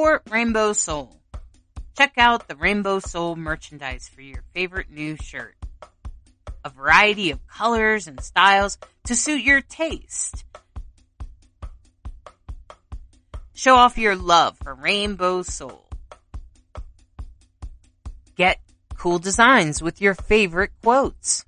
Support Rainbow Soul. Check out the Rainbow Soul merchandise for your favorite new shirt. A variety of colors and styles to suit your taste. Show off your love for Rainbow Soul. Get cool designs with your favorite quotes.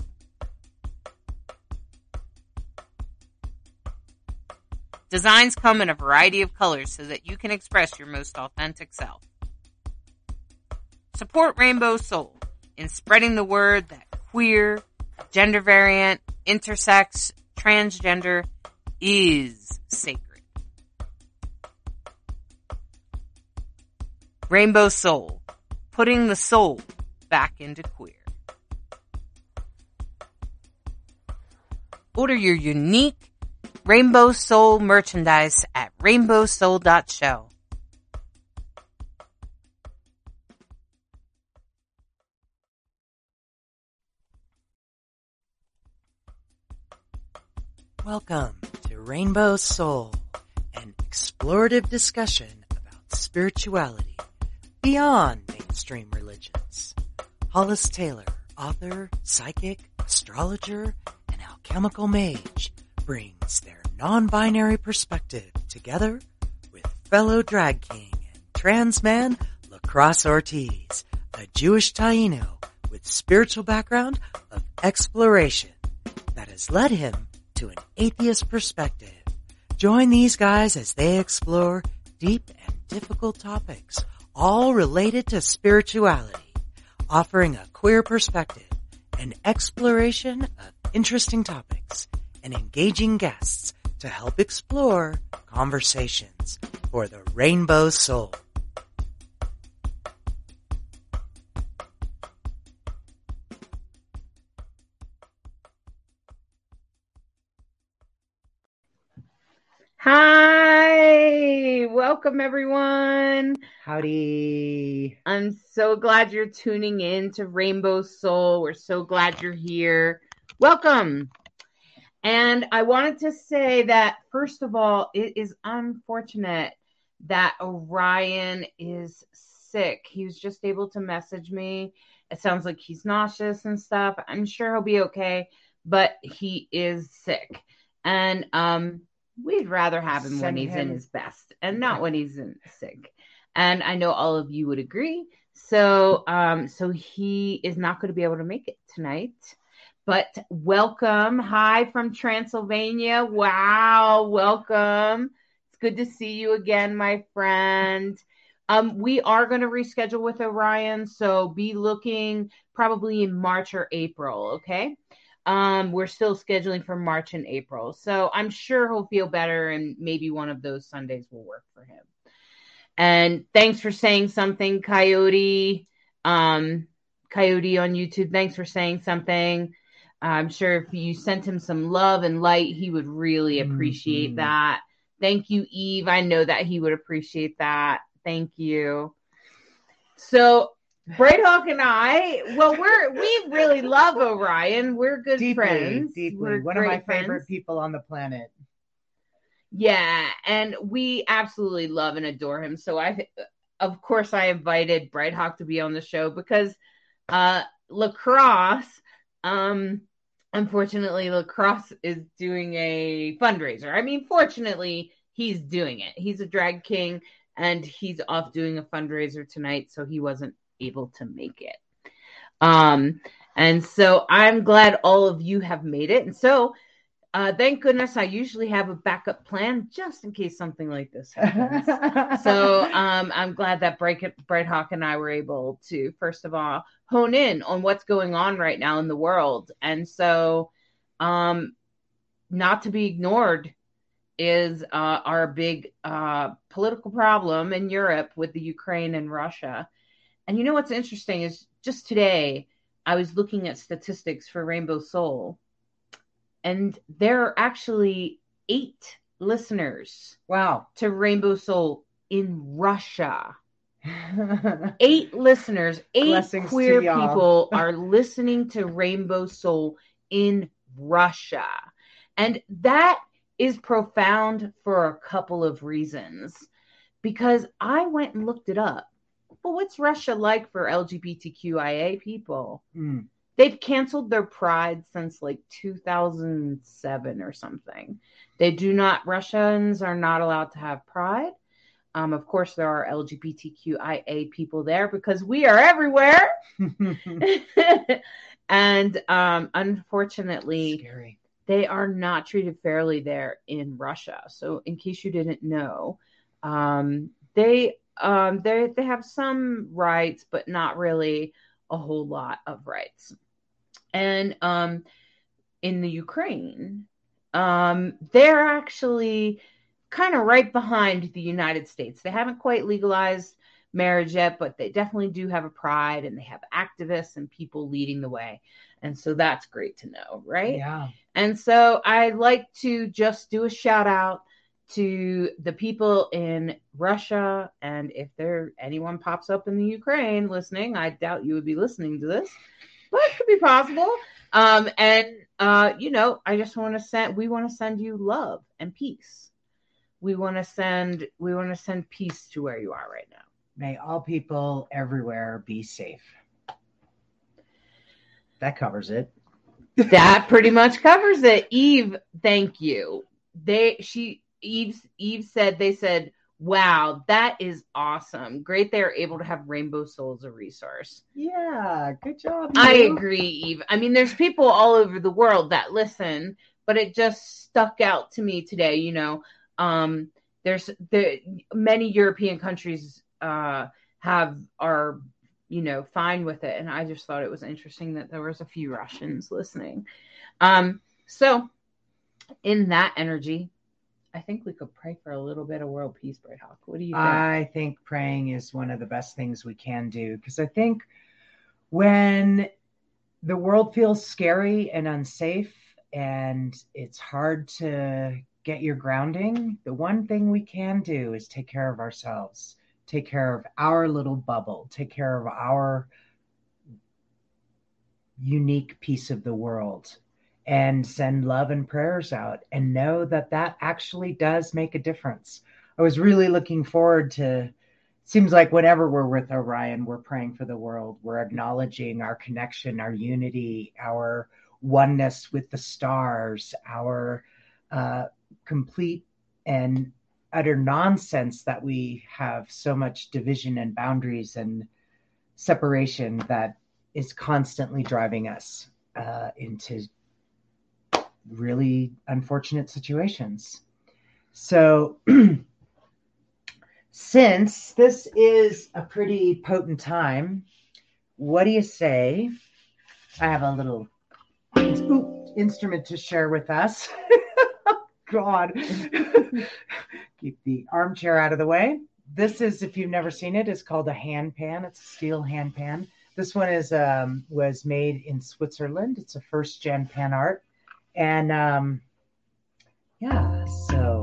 Designs come in a variety of colors so that you can express your most authentic self. Support Rainbow Soul in spreading the word that queer, gender variant, intersex, transgender is sacred. Rainbow Soul, putting the soul back into queer. Order your unique Rainbow Soul merchandise at rainbowsoul.show. Welcome to Rainbow Soul, an explorative discussion about spirituality beyond mainstream religions. Hollis Taylor, author, psychic, astrologer, and alchemical mage, brings their non-binary perspective together with fellow drag king and trans man Lacrosse Ortiz, a Jewish Taino with spiritual background of exploration that has led him to an atheist perspective. Join these guys as they explore deep and difficult topics, all related to spirituality, offering a queer perspective, an exploration of interesting topics, and engaging guests to help explore conversations for the rainbow soul. Hi, welcome everyone. Howdy. I'm so glad you're tuning in to Rainbow Soul. We're so glad you're here. Welcome. And I wanted to say that, first of all, it is unfortunate that Orion is sick. He was just able to message me. It sounds like he's nauseous and stuff. I'm sure he'll be okay, but he is sick. And um, we'd rather have him when Send he's in his best and not when he's in sick. And I know all of you would agree. So um, so he is not going to be able to make it tonight. But welcome. Hi from Transylvania. Wow. Welcome. It's good to see you again, my friend. Um, we are going to reschedule with Orion, so be looking probably in March or April, okay? Um, we're still scheduling for March and April. So I'm sure he'll feel better and maybe one of those Sundays will work for him. And thanks for saying something, Coyote. Um, Coyote on YouTube, thanks for saying something. I'm sure if you sent him some love and light, he would really appreciate Mhm. that. Thank you, Eve. I know that he would appreciate that. Thank you. So, Bright Hawk and I, well, we're we really love Orion. We're good deeply, friends. deeply. We're One of my friends. favorite people on the planet. Yeah, and we absolutely love and adore him. So I, of course, I invited Bright Hawk to be on the show because uh, lacrosse. Um, unfortunately, lacrosse is doing a fundraiser. I mean, fortunately, he's doing it. He's a drag king, and he's off doing a fundraiser tonight, so he wasn't able to make it. Um, and so I'm glad all of you have made it. And so uh, thank goodness I usually have a backup plan just in case something like this happens. so um, I'm glad that Bright, Hawk and I were able to, first of all, hone in on what's going on right now in the world. And so, um, not to be ignored is uh, our big uh, political problem in Europe with the Ukraine and Russia. And you know what's interesting is just today I was looking at statistics for Rainbow Soul, and there are actually eight listeners wow. to Rainbow Soul in Russia. Eight listeners, eight Blessings queer people are listening to Rainbow Soul in Russia. And that is profound for a couple of reasons. because I went and looked it up. Well, what's Russia like for LGBTQIA people? Mm. They've canceled their pride since like 2007 or something. They do not, Russians are not allowed to have pride. Um, of course, there are LGBTQIA people there because we are everywhere. and um, unfortunately, Scary. they are not treated fairly there in Russia. So, in case you didn't know, um, they um, they they have some rights, but not really a whole lot of rights. And um, in the Ukraine, um, they're actually kind of right behind the United States. They haven't quite legalized marriage yet, but they definitely do have a pride and they have activists and people leading the way. And so that's great to know, right? Yeah. And so I'd like to just do a shout out to the people in Russia. And if there anyone pops up in the Ukraine listening, I doubt you would be listening to this, but it could be possible. Um, and uh, you know, I just want to send we want to send you love and peace. We want to send we want to send peace to where you are right now. May all people everywhere be safe. That covers it. that pretty much covers it. Eve, thank you. They she Eve Eve said they said, "Wow, that is awesome. Great they're able to have Rainbow Soul as a resource." Yeah, good job. I you. agree, Eve. I mean, there's people all over the world that listen, but it just stuck out to me today, you know. Um there's the many European countries uh have are you know, fine with it. And I just thought it was interesting that there was a few Russians listening. Um, so in that energy, I think we could pray for a little bit of world peace, Bright Hawk. What do you think? I think praying is one of the best things we can do because I think when the world feels scary and unsafe and it's hard to get your grounding, the one thing we can do is take care of ourselves take care of our little bubble, take care of our unique piece of the world, and send love and prayers out and know that that actually does make a difference. I was really looking forward to seems like whenever we're with Orion, we're praying for the world. We're acknowledging our connection, our unity, our oneness with the stars, our uh, complete and utter nonsense that we have so much division and boundaries and separation that is constantly driving us uh, into really unfortunate situations. So, since this is a pretty potent time, what do you say? I have a little instrument to share with us. God. Keep the armchair out of the way. This is, if you've never seen it, it's called a hand pan. It's a steel hand pan. This one is um, was made in Switzerland. It's a first gen PANArt, and um, yeah. So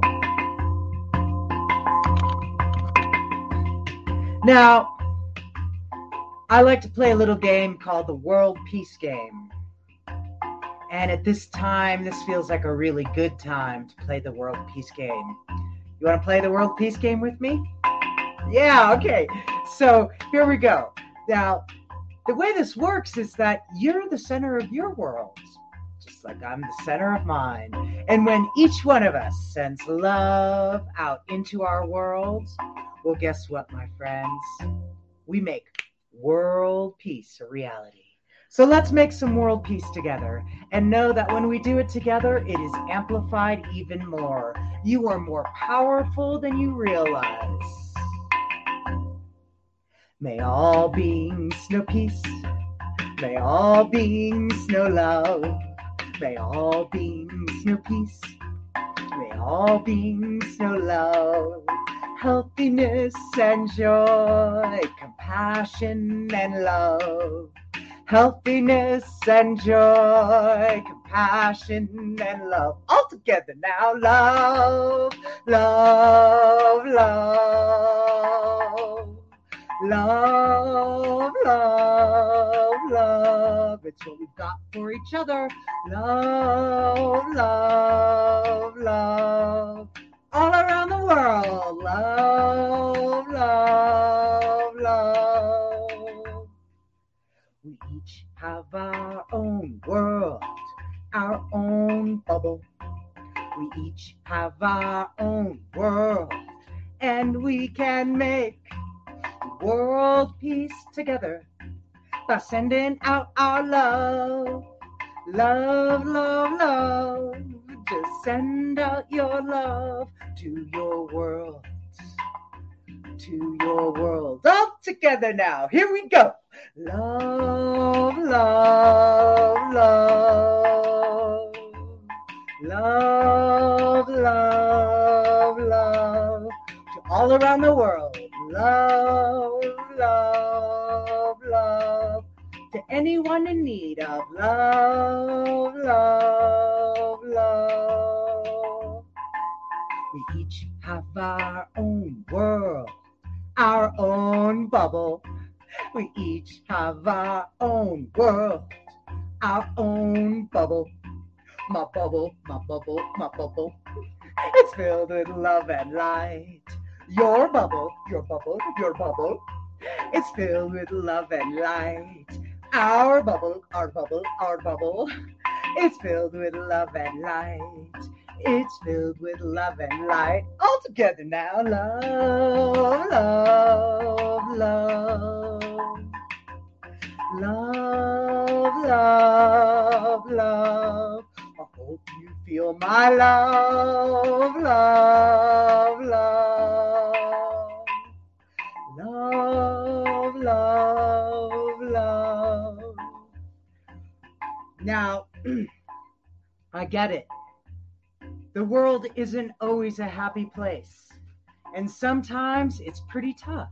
now I like to play a little game called the World Peace Game. And at this time, this feels like a really good time to play the World Peace Game. You want to play the World Peace Game with me? Yeah, okay. So here we go. Now, the way this works is that you're the center of your world, like I'm the center of mine. And when each one of us sends love out into our world, well, guess what, my friends? We make world peace a reality. So let's make some world peace together and know that when we do it together, it is amplified even more. You are more powerful than you realize. May all beings know peace. May all beings know love. May all beings know peace. May all beings know love. Healthiness and joy, compassion and love healthiness and joy, compassion and love. All together now. Love, love, love. Love, love, love. It's what we've got for each other. Love, love, love. All around the world. Love, love, love. We each have our own world, our own bubble. We each have our own world, and we can make world peace together by sending out our love. Love, love, love. Just send out your love to your world. To your world. All together now. Here we go. Love, love, love. Love, love, love. To all around the world. Love, love, love. To anyone in need of love, love, love. We each have our own world, our own bubble. We each have our own world, our own bubble. My bubble, my bubble, my bubble. It's filled with love and light. Your bubble, your bubble, your bubble. It's filled with love and light. Our bubble, our bubble, our bubble. It's filled with love and light. It's filled with love and light. All together now. Love, love, love. Love, love, love. I hope you feel my love, love, love. Love, love, love. Now, I get it. The world isn't always a happy place, and sometimes it's pretty tough.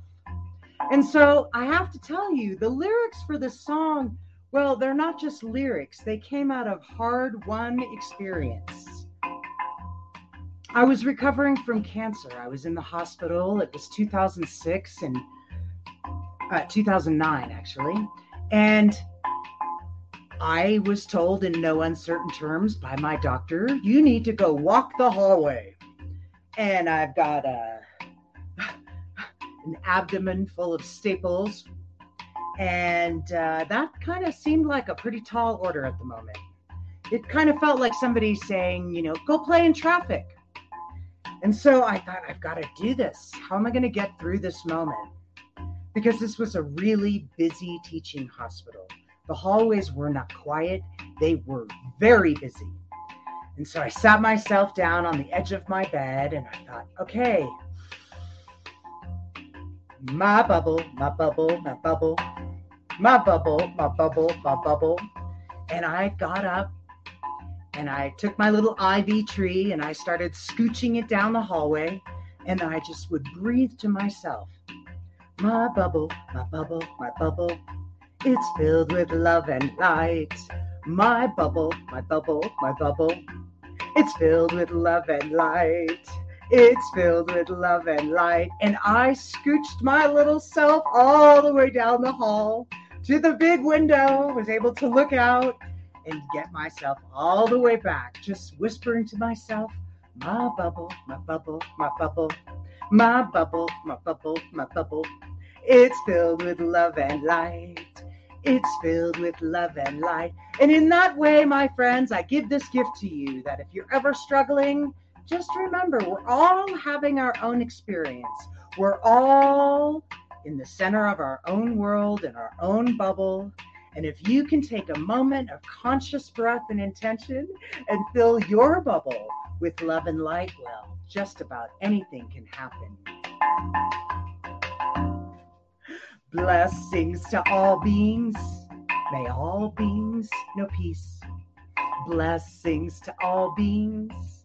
And so I have to tell you, the lyrics for the song, well, they're not just lyrics, they came out of hard won experience. I was recovering from cancer. I was in the hospital. It was 2006 and uh, 2009, actually. And I was told in no uncertain terms by my doctor, you need to go walk the hallway. And I've got a an abdomen full of staples. And uh, that kind of seemed like a pretty tall order at the moment. It kind of felt like somebody saying, you know, go play in traffic. And so I thought, I've got to do this. How am I going to get through this moment? Because this was a really busy teaching hospital. The hallways were not quiet, they were very busy. And so I sat myself down on the edge of my bed and I thought, okay, my bubble, my bubble, my bubble, my bubble, my bubble, my bubble. And I got up and I took my little ivy tree and I started scooching it down the hallway. And I just would breathe to myself. My bubble, my bubble, my bubble. It's filled with love and light. My bubble, my bubble, my bubble. It's filled with love and light. It's filled with love and light. And I scooched my little self all the way down the hall to the big window, was able to look out and get myself all the way back, just whispering to myself, my bubble, my bubble, my bubble, my bubble, my bubble, my bubble. It's filled with love and light. It's filled with love and light. And in that way, my friends, I give this gift to you that if you're ever struggling, just remember we're all having our own experience. We're all in the center of our own world, in our own bubble. And if you can take a moment of conscious breath and intention and fill your bubble with love and light, well, just about anything can happen. Blessings to all beings. May all beings know peace. Blessings to all beings.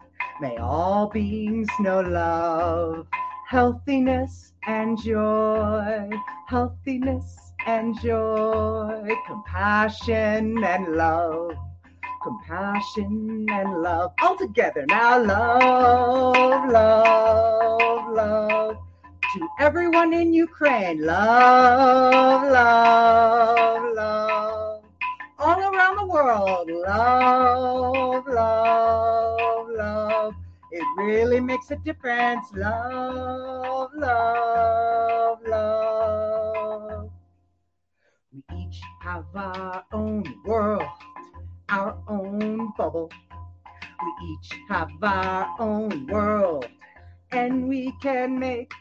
May all beings know love, healthiness, and joy. Healthiness and joy. Compassion and love. Compassion and love. All together now. Love, love, love to everyone in Ukraine. Love, love, love. All around the world. Love, love. It really makes a difference. Love, love, love. We each have our own world, our own bubble. We each have our own world, and we can make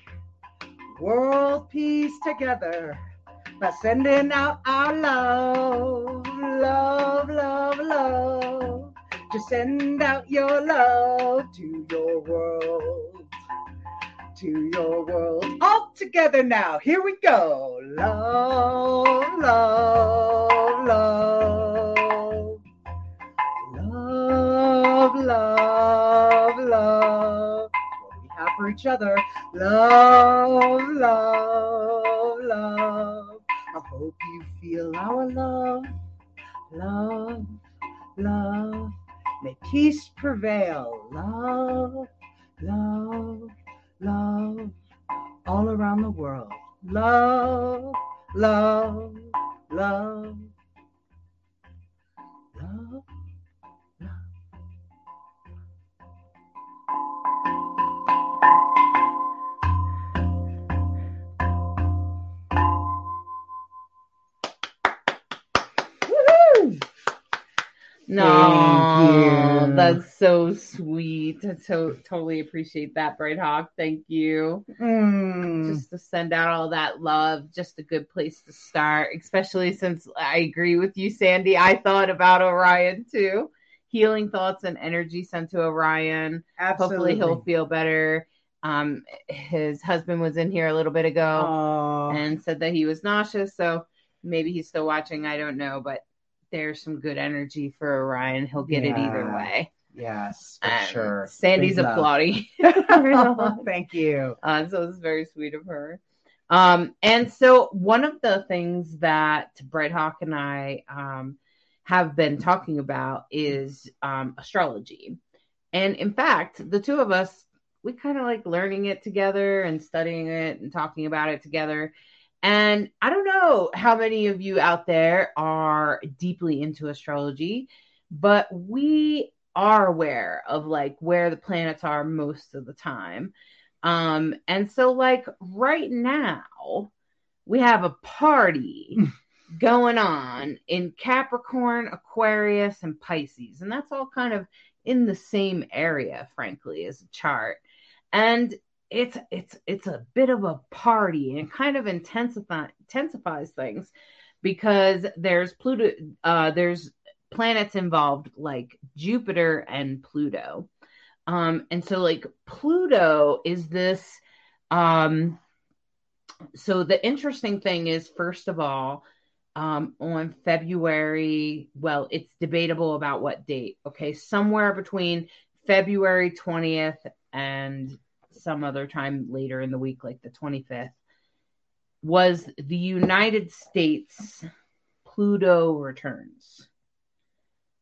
world peace together by sending out our love, love, send out your love to your world, to your world. All together now. Here we go. Love, love, love. Love, love, love. What we have for each other. Love, love, love. I hope you feel our love, love, love. May peace prevail. Love, love, love. All around the world. Love, love, love. No, that's so sweet. I so totally appreciate that, Bright Hawk. Thank you. Mm. Just to send out all that love, just a good place to start, especially since I agree with you, Sandy. I thought about Orion too. Healing thoughts and energy sent to Orion. Absolutely. Hopefully he'll feel better. Um, his husband was in here a little bit ago Aw. and said that he was nauseous, so maybe he's still watching. I don't know, but there's some good energy for Orion. He'll get it either way. yes, for And sure. Sandy's Big applauding. Thank you. Uh, so it's very sweet of her. Um, and so one of the things that Bright Hawk and I um, have been talking about is um, astrology. And in fact, the two of us, we kind of like learning it together and studying it and talking about it together. And I don't know how many of you out there are deeply into astrology, but we are aware of like where the planets are most of the time. Um, and so like right now, we have a party going on in Capricorn, Aquarius, and Pisces, and that's all kind of in the same area, frankly, as a chart. And it's it's it's a bit of a party and it kind of intensifies things because there's Pluto, uh, there's planets involved like Jupiter and Pluto. Um, and so like Pluto is this um so the interesting thing is first of all um on February well it's debatable about what date okay somewhere between February 20th and some other time later in the week like the 25th was the United States Pluto returns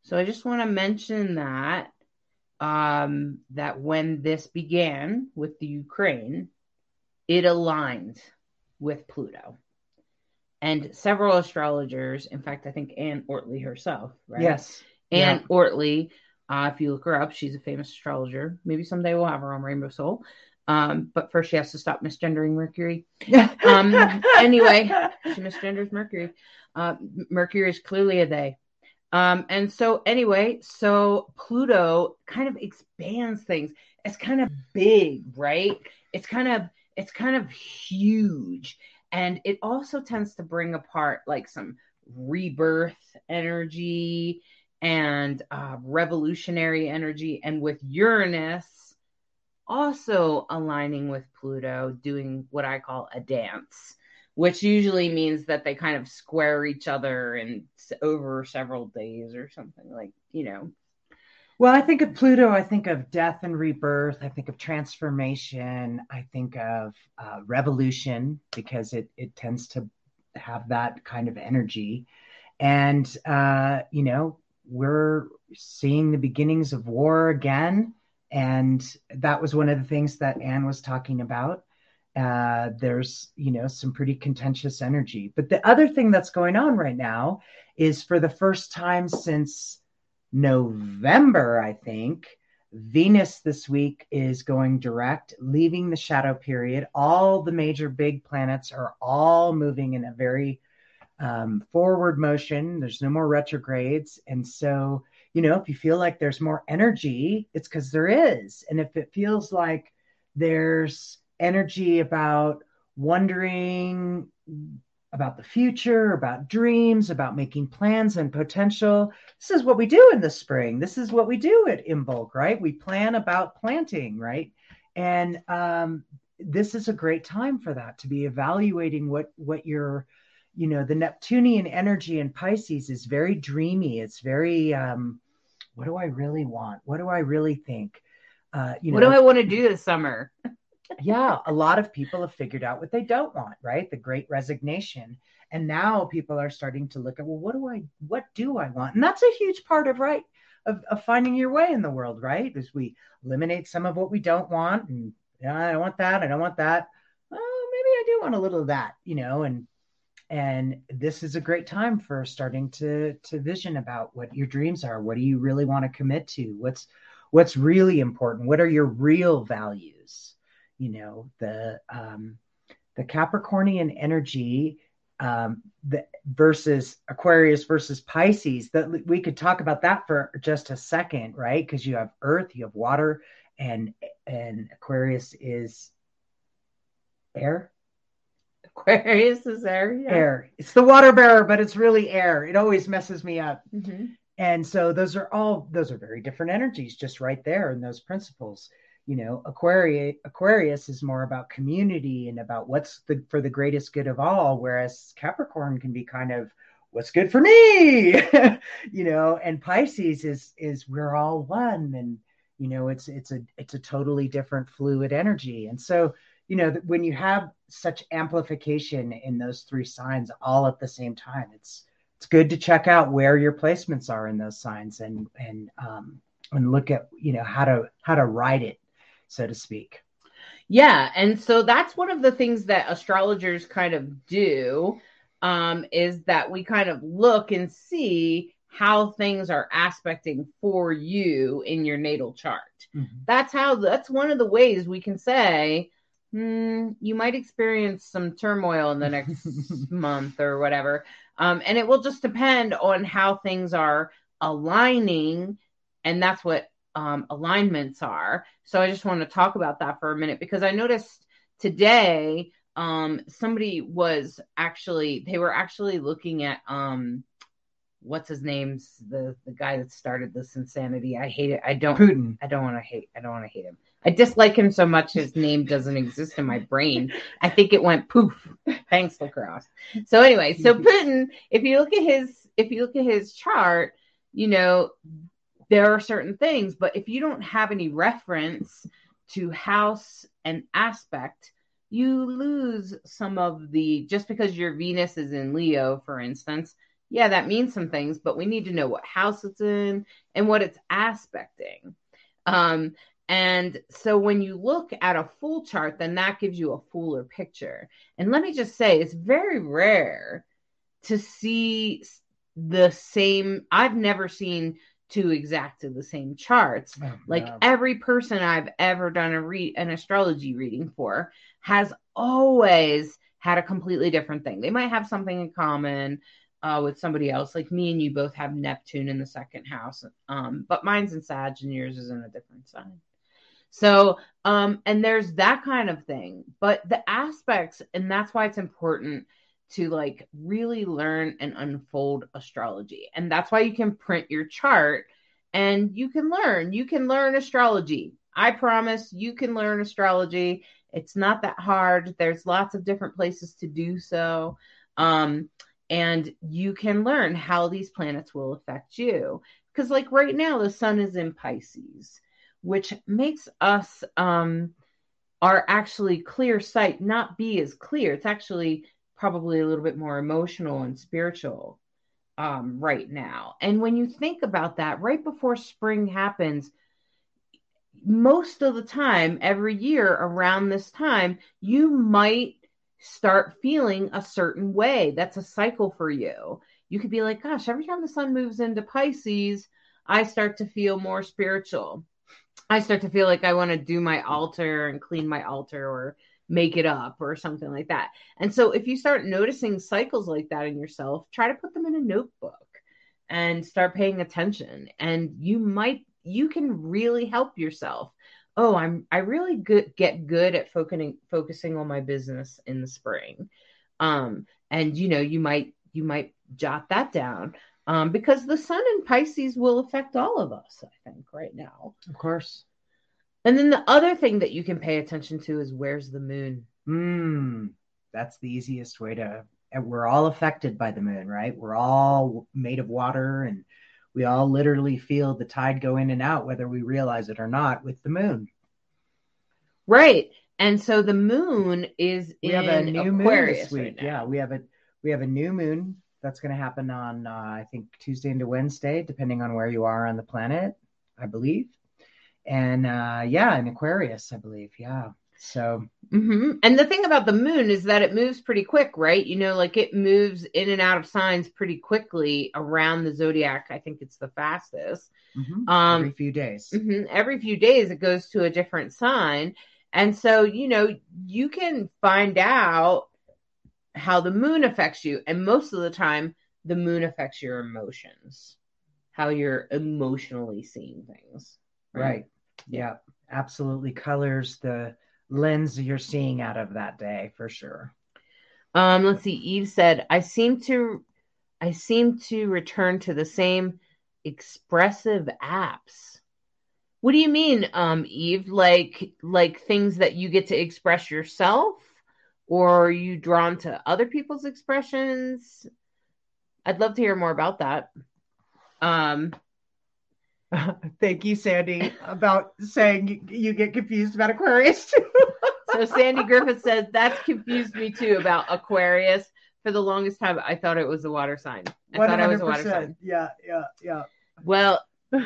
so I just want to mention that um, that when this began with the Ukraine, it aligned with Pluto. And several astrologers, in fact, I think Anne Ortelee herself, right? Yes. Anne Ortelee, uh, if you look her up, she's a famous astrologer. Maybe someday we'll have her on Rainbow Soul. Um, but first, she has to stop misgendering Mercury. Um, anyway, she misgenders Mercury. Uh, Mercury is clearly a they. Um, and so anyway, so Pluto kind of expands things. It's kind of big, right? It's kind of it's kind of huge. And it also tends to bring apart like some rebirth energy and uh, revolutionary energy. And with Uranus also aligning with Pluto, doing what I call a dance which usually means that they kind of square each other and over several days or something like you know Well, I think of Pluto, I think of death and rebirth. I think of transformation. I think of uh, revolution because it, it tends to have that kind of energy. And, uh, you know, we're seeing the beginnings of war again. And that was one of the things that Anne was talking about. Uh, there's, you know, some pretty contentious energy. But the other thing that's going on right now is for the first time since November, I think, Venus this week is going direct, leaving the shadow period. All the major big planets are all moving in a very um, forward motion. There's no more retrogrades. And so you know, if you feel like there's more energy, it's because there is. And if it feels like there's energy about wondering about the future, about dreams, about making plans and potential. This is what we do in the spring. This is what we do at bulk, right? We plan about planting, right? And um, this is a great time for that to be evaluating what what your you know the neptunian energy in pisces is very dreamy. It's very um what do i really want? What do i really think? Uh you know what do i want to do this summer? Yeah a lot of people have figured out what they don't want right? The great resignation. And now people are starting to look at well what do i what do i want? And that's a huge part of right of, of finding your way in the world right? As we eliminate some of what we don't want and yeah, I don't want that. I don't want that. Oh, maybe I do want a little of that, you know, and and this is a great time for starting to to vision about what your dreams are. What do you really want to commit to? What's what's really important? What are your real values? You know, the um the Capricornian energy um, the versus Aquarius versus Pisces. That we could talk about that for just a second, right? Because you have Earth, you have water, and and Aquarius is air. Aquarius is air. Yeah. Air. It's the water bearer, but it's really air. It always messes me up. Mm-hmm. And so those are all those are very different energies, just right there in those principles. You know, Aquarius Aquarius is more about community and about what's the for the greatest good of all, whereas Capricorn can be kind of what's good for me, you know, and Pisces is is we're all one and you know it's it's a it's a totally different fluid energy and so you know when you have such amplification in those three signs all at the same time it's it's good to check out where your placements are in those signs and and um and look at you know how to how to write it so to speak yeah and so that's one of the things that astrologers kind of do um is that we kind of look and see how things are aspecting for you in your natal chart. Mm-hmm. That's how that's one of the ways we can say hmm, you might experience some turmoil in the next month or whatever. Um, and it will just depend on how things are aligning. And that's what um, alignments are. So I just want to talk about that for a minute because I noticed today um, somebody was actually, they were actually looking at um, what's his name's the the guy that started this insanity. I hate it. I don't Putin. I don't want to hate. I don't want to hate him. I dislike him so much. His name doesn't exist in my brain. I think it went poof. Thanks, lacrosse. So anyway, so Putin. If you look at his, if you look at his chart, you know there are certain things, but if you don't have any reference to house and aspect, you lose some of the just because your Venus is in Leo, for instance yeah, that means some things, but we need to know what house it's in and what it's aspecting. Um, and so when you look at a full chart, then that gives you a fuller picture. And let me just say, it's very rare to see the same. I've never seen two exactly the same charts. Oh, like every person I've ever done a read an astrology reading for has always had a completely different thing. They might have something in common uh, with somebody else. Like me and you both have Neptune in the second house, um, but mine's in Sag and yours is in a different sign. So, um, and there's that kind of thing, but the aspects, and that's why it's important to like really learn and unfold astrology. And that's why you can print your chart and you can learn. You can learn astrology. I promise you can learn astrology. It's not that hard. There's lots of different places to do so. Um, and you can learn how these planets will affect you because like right now the sun is in pisces which makes us um our actually clear sight not be as clear it's actually probably a little bit more emotional and spiritual um right now and when you think about that right before spring happens most of the time every year around this time you might start feeling a certain way. That's a cycle for you. You could be like, gosh, every time the sun moves into Pisces, I start to feel more spiritual. I start to feel like I want to do my altar and clean my altar or make it up or something like that. And so if you start noticing cycles like that in yourself, try to put them in a notebook and start paying attention. And you might you can really help yourself. Oh i'm i really good get good at focusing focusing on my business in the spring. Um and you know you might you might jot that down um because the sun in pisces will affect all of us i think right now Of course. and then the other thing that you can pay attention to is where's the moon Mm, that's the easiest way to. And we're all affected by the moon, right? We're all made of water, and we all literally feel the tide go in and out, whether we realize it or not, with the moon. right and so the moon is We in have a new moon aquarius this week. right yeah, we have a we have a new moon that's going to happen on uh, I think Tuesday into Wednesday, depending on where you are on the planet, I believe. And uh, yeah, in Aquarius, I believe. Yeah. So mm-hmm. And the thing about the moon is that it moves pretty quick, right? You know, like it moves in and out of signs pretty quickly around the zodiac. I think it's the fastest. mhm, Um, every few days. Mm-hmm. Every few days, it goes to a different sign. And so, you know, you can find out how the moon affects you. And most of the time, the moon affects your emotions, how you're emotionally seeing things. Right. Yeah. Absolutely colors the lens you're seeing out of that day for sure. Um, let's see. Eve said, I seem to I seem to return to the same expressive apps. What do you mean, um, Eve? Like like things that you get to express yourself? Or are you drawn to other people's expressions? I'd love to hear more about that. Um, Thank you, Sandy, about saying you, you get confused about Aquarius too. so Sandy Griffith says that's confused me too about Aquarius. For the longest time, I thought it was a water sign. I thought I was a water 100%. sign. Yeah, yeah, yeah. Well,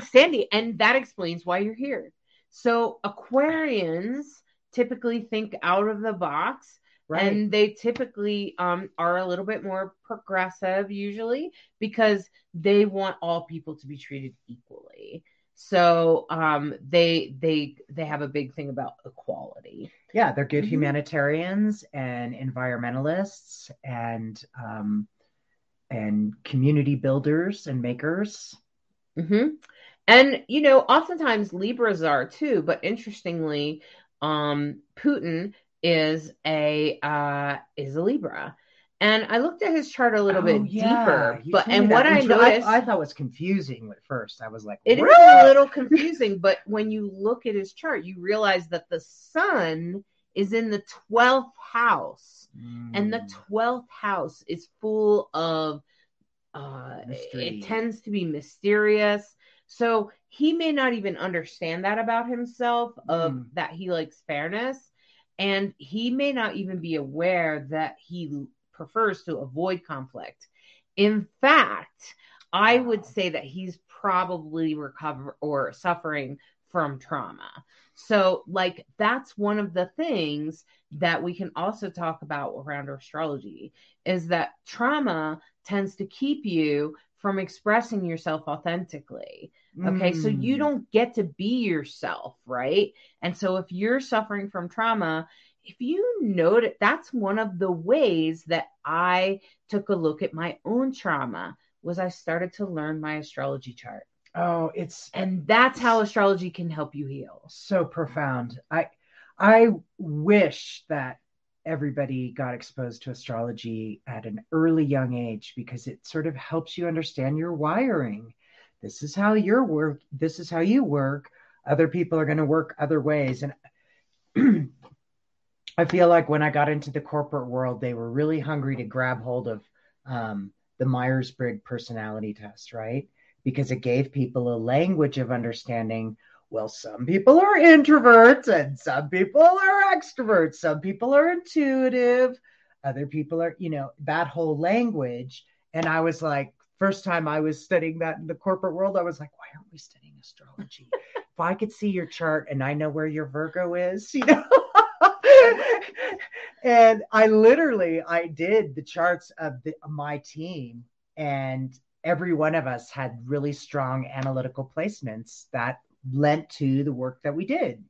Sandy, and that explains why you're here. So Aquarians typically think out of the box Right. and they typically um, are a little bit more progressive usually because they want all people to be treated equally so um, they they they have a big thing about equality yeah, they're good Mhm. humanitarians and environmentalists and um, and community builders and makers. hmm And you know, oftentimes Libras are too, but interestingly, um, Putin is a uh, is a Libra, and I looked at his chart a little Oh, bit yeah, deeper. you But and what I noticed, I, thought was confusing at first. I was like, it is a little confusing. But when you look at his chart, you realize that the Sun is in the twelfth house, and the Mm, twelfth house is full of uh Mystery. it tends to be mysterious so he may not even understand that about himself of Mm. that he likes fairness and he may not even be aware that he prefers to avoid conflict. In fact i would say that he's probably recover or suffering from trauma. So like that's one of the things that we can also talk about around astrology is that trauma tends to keep you from expressing yourself authentically. Okay. So you Mm. don't get to be yourself, right? And so if you're suffering from trauma, if you notice, that's one of the ways that I took a look at my own trauma was I started to learn my astrology chart. Oh, it's And that's how astrology can help you heal. so profound. I I wish that everybody got exposed to astrology at an early young age because it sort of helps you understand your wiring. This is how your work, this is how you work. Other people are going to work other ways and I feel like when I got into the corporate world, they were really hungry to grab hold of um, the Myers Briggs personality test, right? Because it gave people a language of understanding. Well, some people are introverts and some people are extroverts. Some people are intuitive. Other people are, you know, that whole language. And I was like, first time I was studying that in the corporate world, I was like, why aren't we studying astrology? if I could see your chart and I know where your Virgo is, you know. and I literally I did the charts of the, my team and every one of us had really strong analytical placements that lent to the work that we did.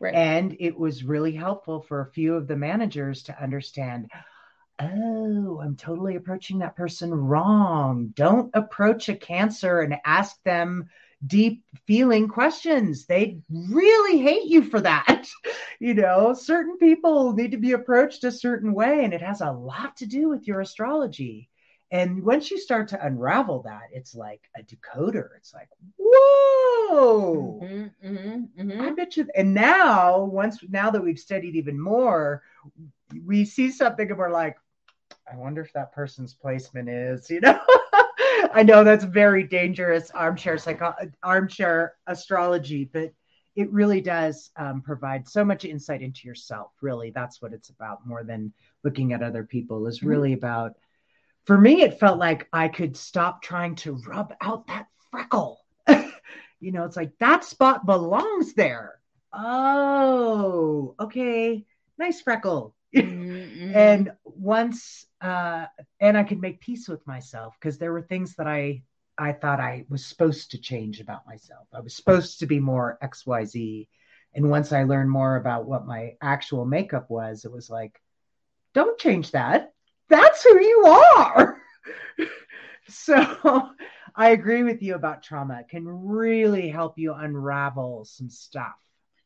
Right. And it was really helpful for a few of the managers to understand oh, I'm totally approaching that person wrong. Don't approach a cancer and ask them deep feeling questions. They really hate you for that. you know, certain people need to be approached a certain way, and it has a lot to do with your astrology. And once you start to unravel that, it's like a decoder. It's like, whoa, mm-hmm, mm-hmm, mm-hmm. I bet you. And now, once now that we've studied even more, we see something and we're like, I wonder if that person's placement is, you know. I know that's very dangerous armchair psycho- armchair astrology, but it really does um, provide so much insight into yourself. Really, that's what it's about more than looking at other people. Is really mm-hmm. about for me, it felt like I could stop trying to rub out that freckle. you know, it's like that spot belongs there. Oh, okay. Nice freckle. Mm-hmm. and once, uh, and I could make peace with myself because there were things that I, I thought I was supposed to change about myself. I was supposed to be more XYZ. And once I learned more about what my actual makeup was, it was like, don't change that that's who you are. so I agree with you about trauma. It can really help you unravel some stuff.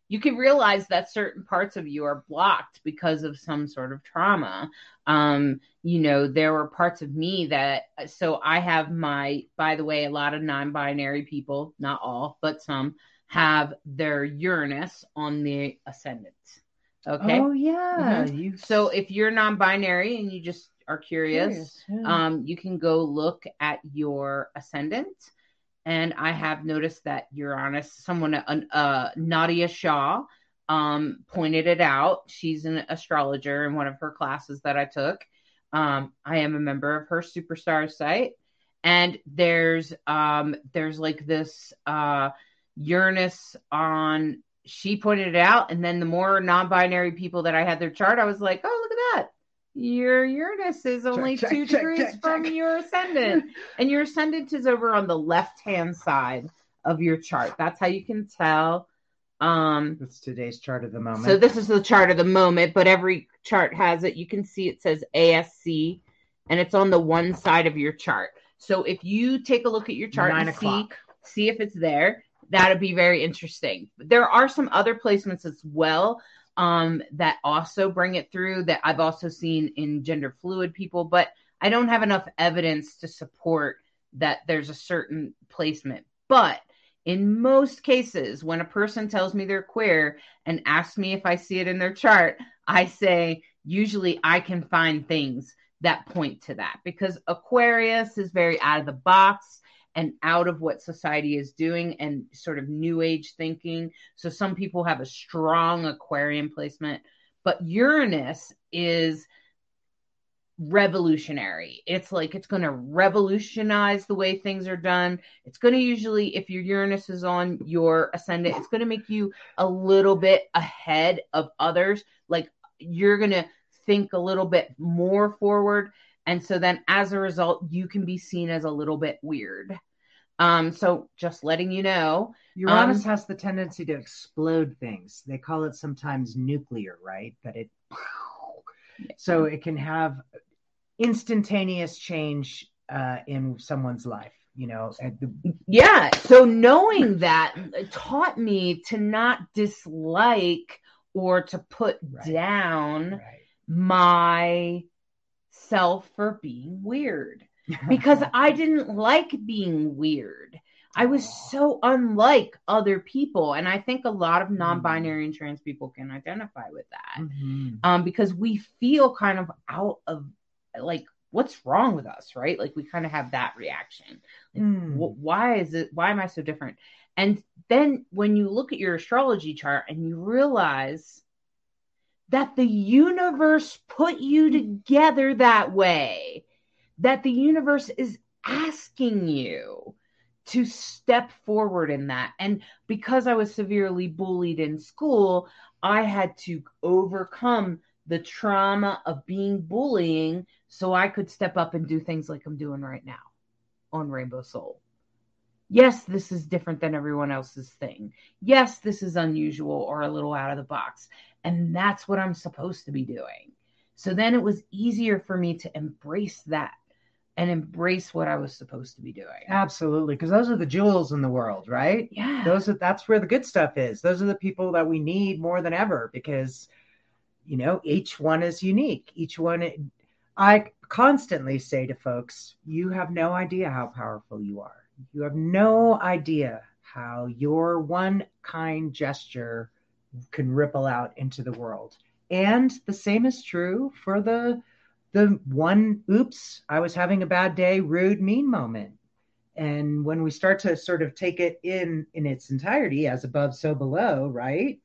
You can realize that certain parts of you are blocked because of some sort of trauma. Um, you know, there were parts of me that, so I have my, by the way, a lot of non binary people, not all, but some, have their Uranus on the ascendant. Okay. Oh yeah. Mm-hmm. So if you're non-binary and you just are curious, curious yeah. um, you can go look at your ascendant. And I have noticed that Uranus, someone, uh, uh, Nadiya Shah, um, pointed it out. She's an astrologer in one of her classes that I took. Um, I am a member of her superstar site, and there's um, there's like this uh, Uranus on she pointed it out. And then the more non binary people that I had their chart, I was like, oh, look at that. Your Uranus is only check, two check, degrees check, from your ascendant. and your ascendant is over on the left hand side of your chart. That's how you can tell. Um, it's today's chart of the moment. So this is the chart of the moment, but every chart has it. You can see it says ASC and it's on the one side of your chart. So if you take a look at your chart Nine and o'clock. see, see if it's there, that'd be very interesting. There are some other placements as well um, that also bring it through that I've also seen in gender fluid people, but I don't have enough evidence to support that there's a certain placement. But in most cases, when a person tells me they're queer and asks me if I see it in their chart, I say, usually I can find things that point to that because Aquarius is very out of the box and out of what society is doing and sort of new age thinking. So some people have a strong Aquarius placement, but Uranus is revolutionary. It's like it's going to revolutionize the way things are done. It's going to usually, if your Uranus is on your ascendant, it's going to make you a little bit ahead of others. Like you're going to think a little bit more forward. And so then as a result, you can be seen as a little bit weird. Um, so just letting you know. Uranus um, has the tendency to explode things. They call it sometimes nuclear, right? But it so it can have instantaneous change uh, in someone's life you know the... yeah so knowing that taught me to not dislike or to put right. down right. my self for being weird because I didn't like being weird. I was so unlike other people. And I think a lot of non binary and trans people can identify with that mm-hmm. um, because we feel kind of out of like, what's wrong with us, right? Like, we kind of have that reaction. Like, mm. wh- why is it, why am I so different? And then when you look at your astrology chart and you realize that the universe put you together that way that the universe is asking you to step forward in that. And because I was severely bullied in school, I had to overcome the trauma of being bullying so I could step up and do things like I'm doing right now on Rainbow Soul. Yes, this is different than everyone else's thing. Yes, this is unusual or a little out of the box. And that's what I'm supposed to be doing. So then it was easier for me to embrace that and embrace what I was supposed to be doing. Absolutely, because those are the jewels in the world, right? Yeah. Those are that's where the good stuff is. Those are the people that we need more than ever because you know, each one is unique. Each one I constantly say to folks, you have no idea how powerful you are. You have no idea how your one kind gesture can ripple out into the world. And the same is true for the the one oops, I was having a bad day, rude, mean moment. And when we start to sort of take it in in its entirety, as above, so below, right?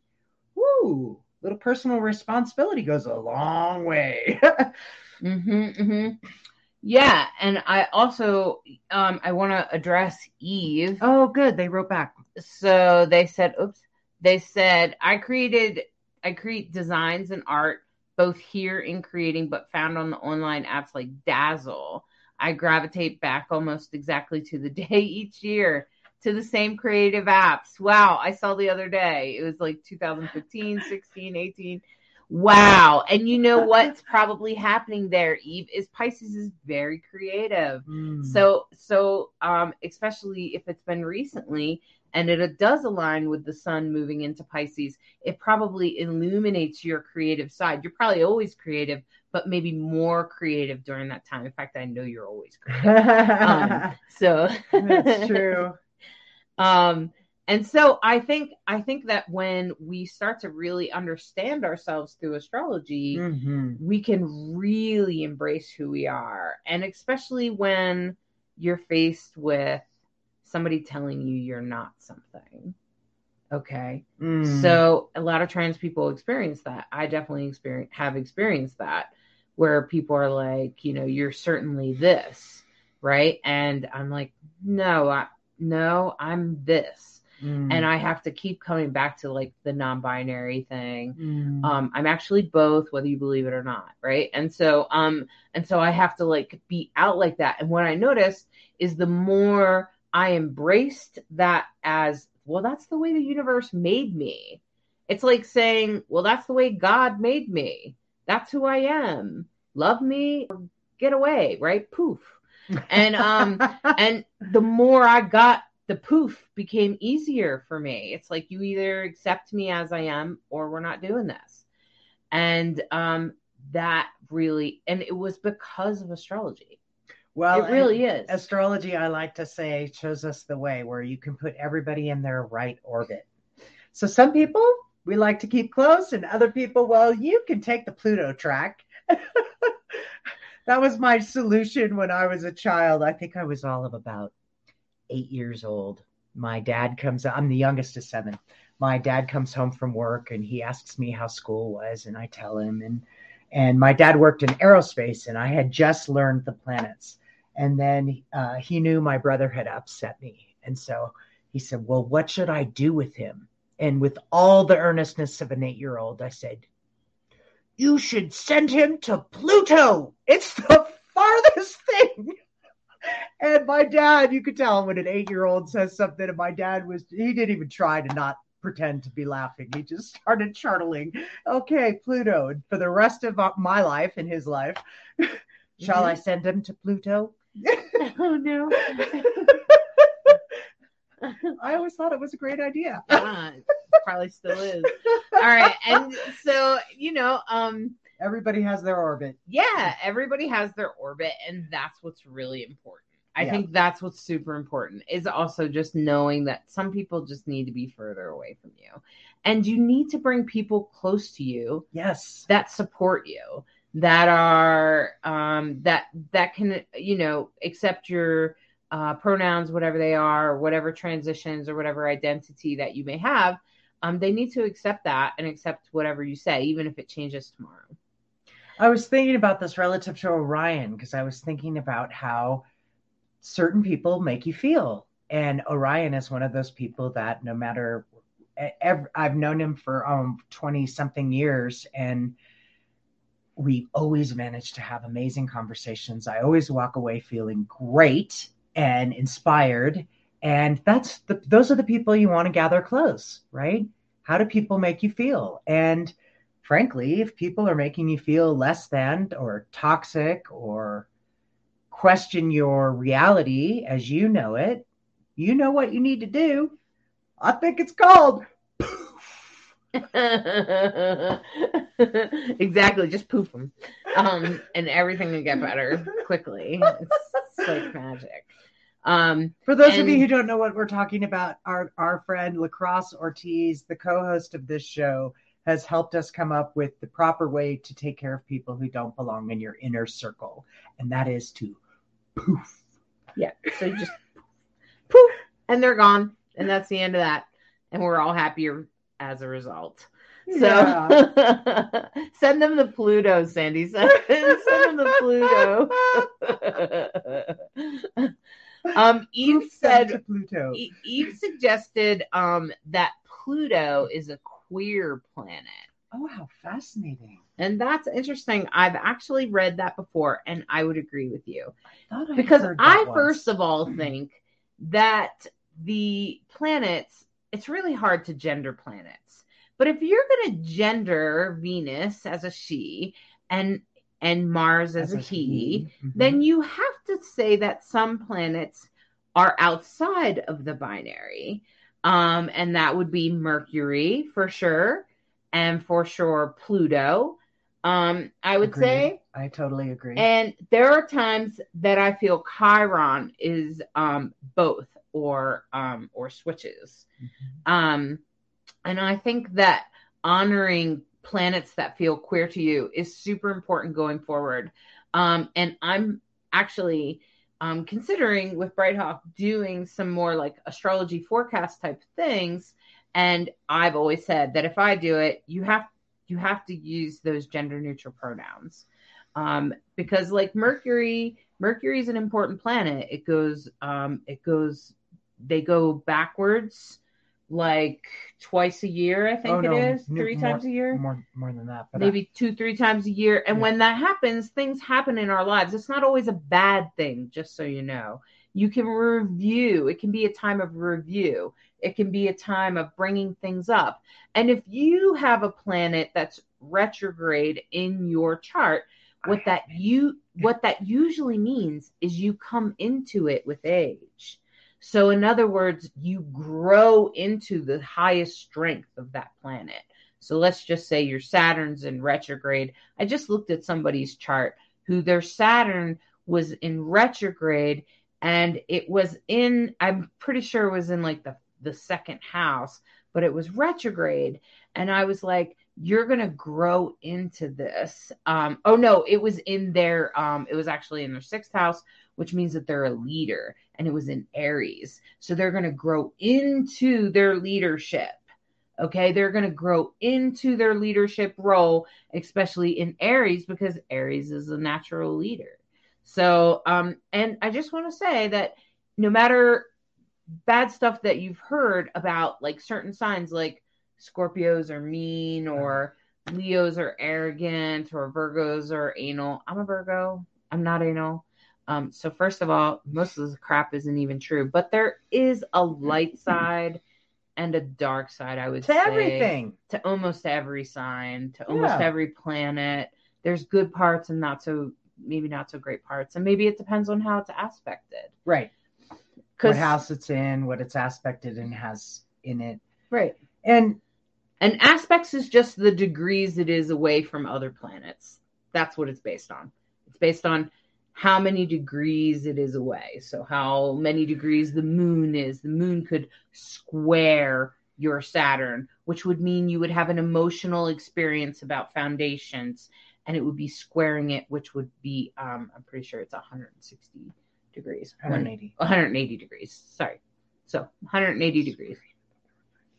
Woo, little personal responsibility goes a long way. mm-hmm, mm-hmm. Yeah, and I also um, I want to address Eve. Oh, good. They wrote back. So they said, "Oops." They said I created I create designs and art both here in creating, but found on the online apps like Dazzle. I gravitate back almost exactly to the day each year to the same creative apps. Wow, I saw the other day. It was like 2015, 16, 18. Wow. And you know what's probably happening there, Eve, is Pisces is very creative. Mm. So so um especially if it's been recently and it does align with the sun moving into Pisces, it probably illuminates your creative side. You're probably always creative, but maybe more creative during that time. In fact, I know you're always creative. um, so that's true. um, and so I think I think that when we start to really understand ourselves through astrology, mm-hmm. we can really embrace who we are, and especially when you're faced with somebody telling you you're not something. Okay. Mm. So a lot of trans people experience that. I definitely experience have experienced that where people are like, you know, you're certainly this, right? And I'm like, no, I no, I'm this. Mm. And I have to keep coming back to like the non-binary thing. Mm. Um, I'm actually both, whether you believe it or not, right? And so, um, and so I have to like be out like that. And what I noticed is the more I embraced that as well, that's the way the universe made me. It's like saying, well, that's the way God made me. That's who I am. Love me or get away, right? Poof. And um and the more I got the poof became easier for me. It's like you either accept me as I am or we're not doing this. And um that really and it was because of astrology. Well, it really is. Astrology, I like to say, shows us the way where you can put everybody in their right orbit. So some people we like to keep close, and other people, well, you can take the Pluto track. that was my solution when I was a child. I think I was all of about eight years old. My dad comes, I'm the youngest of seven. My dad comes home from work and he asks me how school was, and I tell him. And and my dad worked in aerospace, and I had just learned the planets. And then uh, he knew my brother had upset me. And so he said, Well, what should I do with him? And with all the earnestness of an eight year old, I said, You should send him to Pluto. It's the farthest thing. And my dad, you could tell when an eight year old says something, and my dad was, he didn't even try to not pretend to be laughing. He just started chortling, okay, Pluto. And for the rest of my life and his life, shall mm-hmm. I send him to Pluto? oh no. I always thought it was a great idea. Yeah, probably still is. All right. And so, you know, um everybody has their orbit. Yeah, everybody has their orbit and that's what's really important. I yeah. think that's what's super important is also just knowing that some people just need to be further away from you. And you need to bring people close to you. Yes. That support you that are um, that that can you know accept your uh, pronouns, whatever they are, or whatever transitions or whatever identity that you may have. Um, they need to accept that and accept whatever you say, even if it changes tomorrow. I was thinking about this relative to Orion because I was thinking about how certain people make you feel. And Orion is one of those people that no matter, I've known him for um 20 something years and we always manage to have amazing conversations. I always walk away feeling great and inspired. And that's the, those are the people you want to gather close, right? How do people make you feel? And frankly, if people are making you feel less than or toxic or question your reality as you know it, you know what you need to do. I think it's called exactly, just poof them, um, and everything will get better quickly. It's like magic. Um, For those of you who don't know what we're talking about, our our friend Lacrosse Ortiz, the co-host of this show, has helped us come up with the proper way to take care of people who don't belong in your inner circle, and that is to poof. yeah, so you just poof, and they're gone, and that's the end of that, and we're all happier as a result. So Yeah. send them the Pluto, Sandy. Send, send them the Pluto. um, Eve said Pluto. Eve suggested um, that Pluto is a queer planet. Oh, how fascinating! And that's interesting. I've actually read that before, and I would agree with you. I'd Because I, once. first of all, think that the planets, it's really hard to gender planets. But if you're going to gender Venus as a she and and Mars as, a he, Mhm. then you have to say that some planets are outside of the binary. Um, and that would be Mercury for sure, and for sure Pluto. Um, I would say. I totally agree. And there are times that I feel Chiron is um, both or um, or switches. Mhm. Um, and I think that honoring planets that feel queer to you is super important going forward. Um, and I'm actually um, considering with Bright Hawk doing some more like astrology forecast type things. And I've always said that if I do it, you have you have to use those gender neutral pronouns um, because like Mercury, Mercury is an important planet. It goes, um, it goes, they go backwards like twice a year. I think Oh, no, is n- three more- times a year, more more than that, but I- maybe two, three times a year. And Yeah. when that happens, things happen in our lives. It's not always a bad thing, just so you know. You can review. It can be a time of review. It can be a time of bringing things up. And if you have a planet that's retrograde in your chart, what that you what that usually means is you come into it with age. So in other words, you grow into the highest strength of that planet. So let's just say your Saturn's in retrograde. I just looked at somebody's chart who their Saturn was in retrograde and it was in I'm pretty sure it was in like the the second house, but it was retrograde and I was like you're going to grow into this. Um oh no, it was in their um it was actually in their 6th house, which means that they're a leader and it was in Aries. So they're going to grow into their leadership. Okay, they're going to grow into their leadership role, especially in Aries because Aries is a natural leader. So, um and I just want to say that no matter bad stuff that you've heard about like certain signs like Scorpios are mean or Leos are arrogant or Virgos are anal. I'm a Virgo. I'm not anal. Um, so first of all, most of the crap isn't even true, but there is a light side and a dark side, I would say. to say. everything. To almost every sign, to almost Yeah. every planet. There's good parts and not so maybe not so great parts. And maybe it depends on how it's aspected. Right. What house it's in, what it's aspected and has in it. right. And And aspects is just the degrees it is away from other planets. That's what it's based on. It's based on how many degrees it is away. So, how many degrees the moon is. The moon could square your Saturn, which would mean you would have an emotional experience about foundations, and it would be squaring it, which would be, um, I'm pretty sure it's 160 degrees. 180. 180 degrees. Sorry. So, 180 degrees.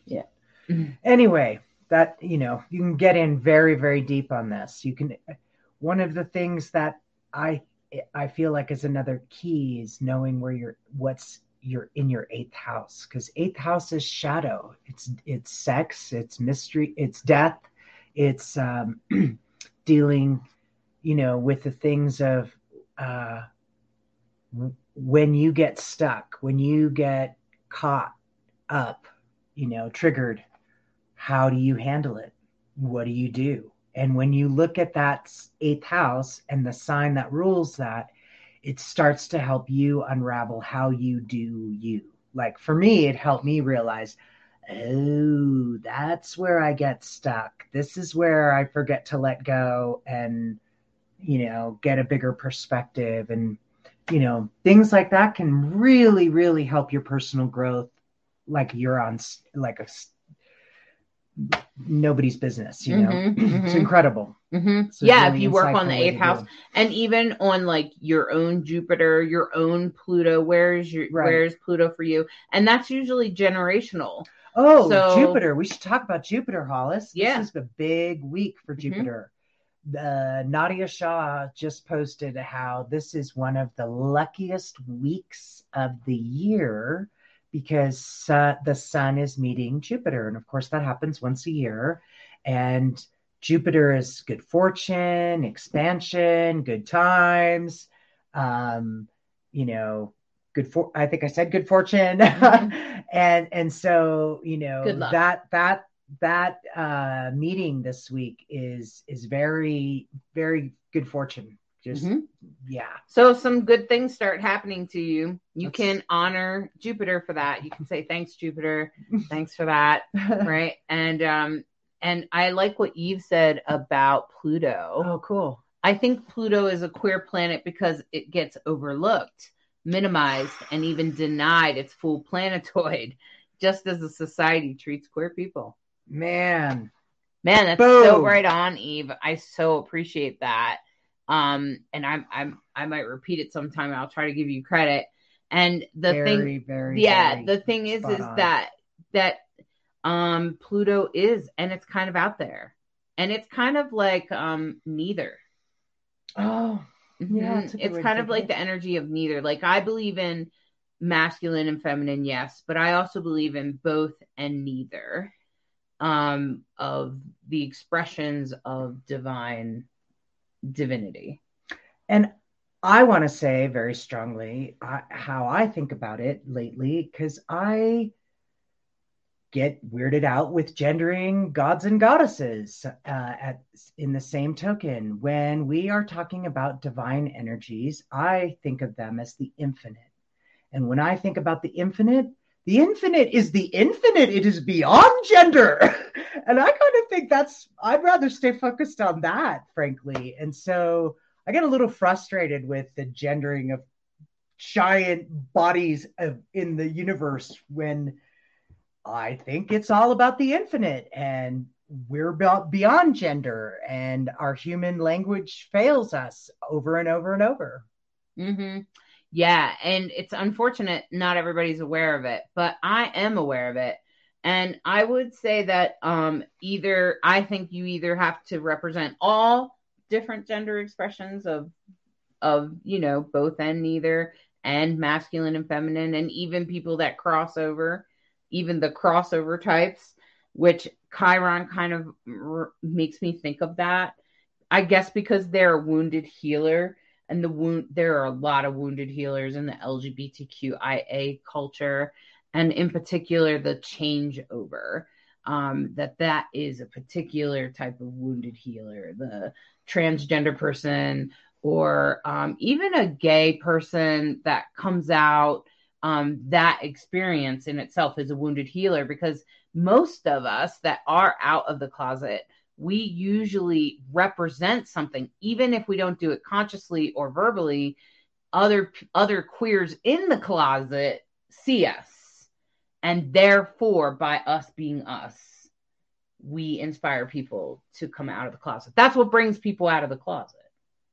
Yeah. anyway that you know you can get in very very deep on this you can one of the things that i i feel like is another key is knowing where you're what's you're in your eighth house. Because eighth house is shadow. It's it's sex it's mystery it's death it's um dealing you know with the things of uh when you get stuck when you get caught up you know triggered how do you handle it? What do you do And when you look at that eighth house and the sign that rules that, it starts to help you unravel how you do you. Like for me, it helped me realize, oh, that's where I get stuck. This is where I forget to let go and, you know, get a bigger perspective. And, you know, things like that can really, really help your personal growth. Like you're on, like a nobody's business you know? Mm-hmm, mm-hmm. it's incredible. Mm-hmm. so yeah really if you work on the eighth house and even on like your own jupiter your own pluto where's your right. where's pluto for you? And that's usually generational. Oh so, jupiter. We should talk about jupiter hollis. Yeah. this is a big week for mm-hmm. jupiter. Uh, Nadiya Shah just posted how this is one of the luckiest weeks of the year because uh, the sun is meeting Jupiter. And of course, that happens once a year. And Jupiter is good fortune, expansion, good times, um, you know, good for I think I said good fortune. Mm-hmm. and and so, you know, that that that uh meeting this week is is very, very good fortune just mm-hmm. yeah. So some good things start happening to you. You That's... can honor jupiter for that. You can say thanks jupiter. Thanks for that. Right? And um and i like what eve said about pluto. Oh cool. I think pluto is a queer planet because it gets overlooked minimized and even denied its full planetoid just as a society treats queer people. Man. Man that's Boom. so right on eve. I so appreciate that um, and I'm I'm I might repeat it sometime. I'll try to give you credit. And the very, thing, very, yeah, very the thing is, is on. that that um Pluto is, and it's kind of out there, and it's kind of like um neither. Oh, mm-hmm. yeah, it's kind of like the energy of neither. Like I believe in masculine and feminine, yes, but I also believe in both and neither um of the expressions of divine divinity. And I want to say very strongly uh, how I think about it lately because I get weirded out with gendering gods and goddesses uh, at in the same token when we are talking about divine energies i think of them as the infinite and when i think about the infinite the infinite is the infinite. It is beyond gender. And i kind of think that's i'd rather stay focused on that frankly. And so i get a little frustrated with the gendering of giant bodies of, in the universe when i think it's all about the infinite and we're beyond gender and our human language fails us over and over and over. Mm-hmm. Yeah, and it's unfortunate not everybody's aware of it, but I am aware of it. And I would say that um, either I think you either have to represent all different gender expressions of of you know both and neither and masculine and feminine and even people that cross over, even the crossover types, which Chiron kind of r- makes me think of that. I guess because they're a wounded healer and the wound there are a lot of wounded healers in the lgbtqia culture and in particular the changeover um, that that is a particular type of wounded healer the transgender person or um, even a gay person that comes out um, that experience in itself is a wounded healer because most of us that are out of the closet we usually represent something even if we don't do it consciously or verbally other other queers in the closet see us. And therefore by us being us we inspire people to come out of the closet. That's what brings people out of the closet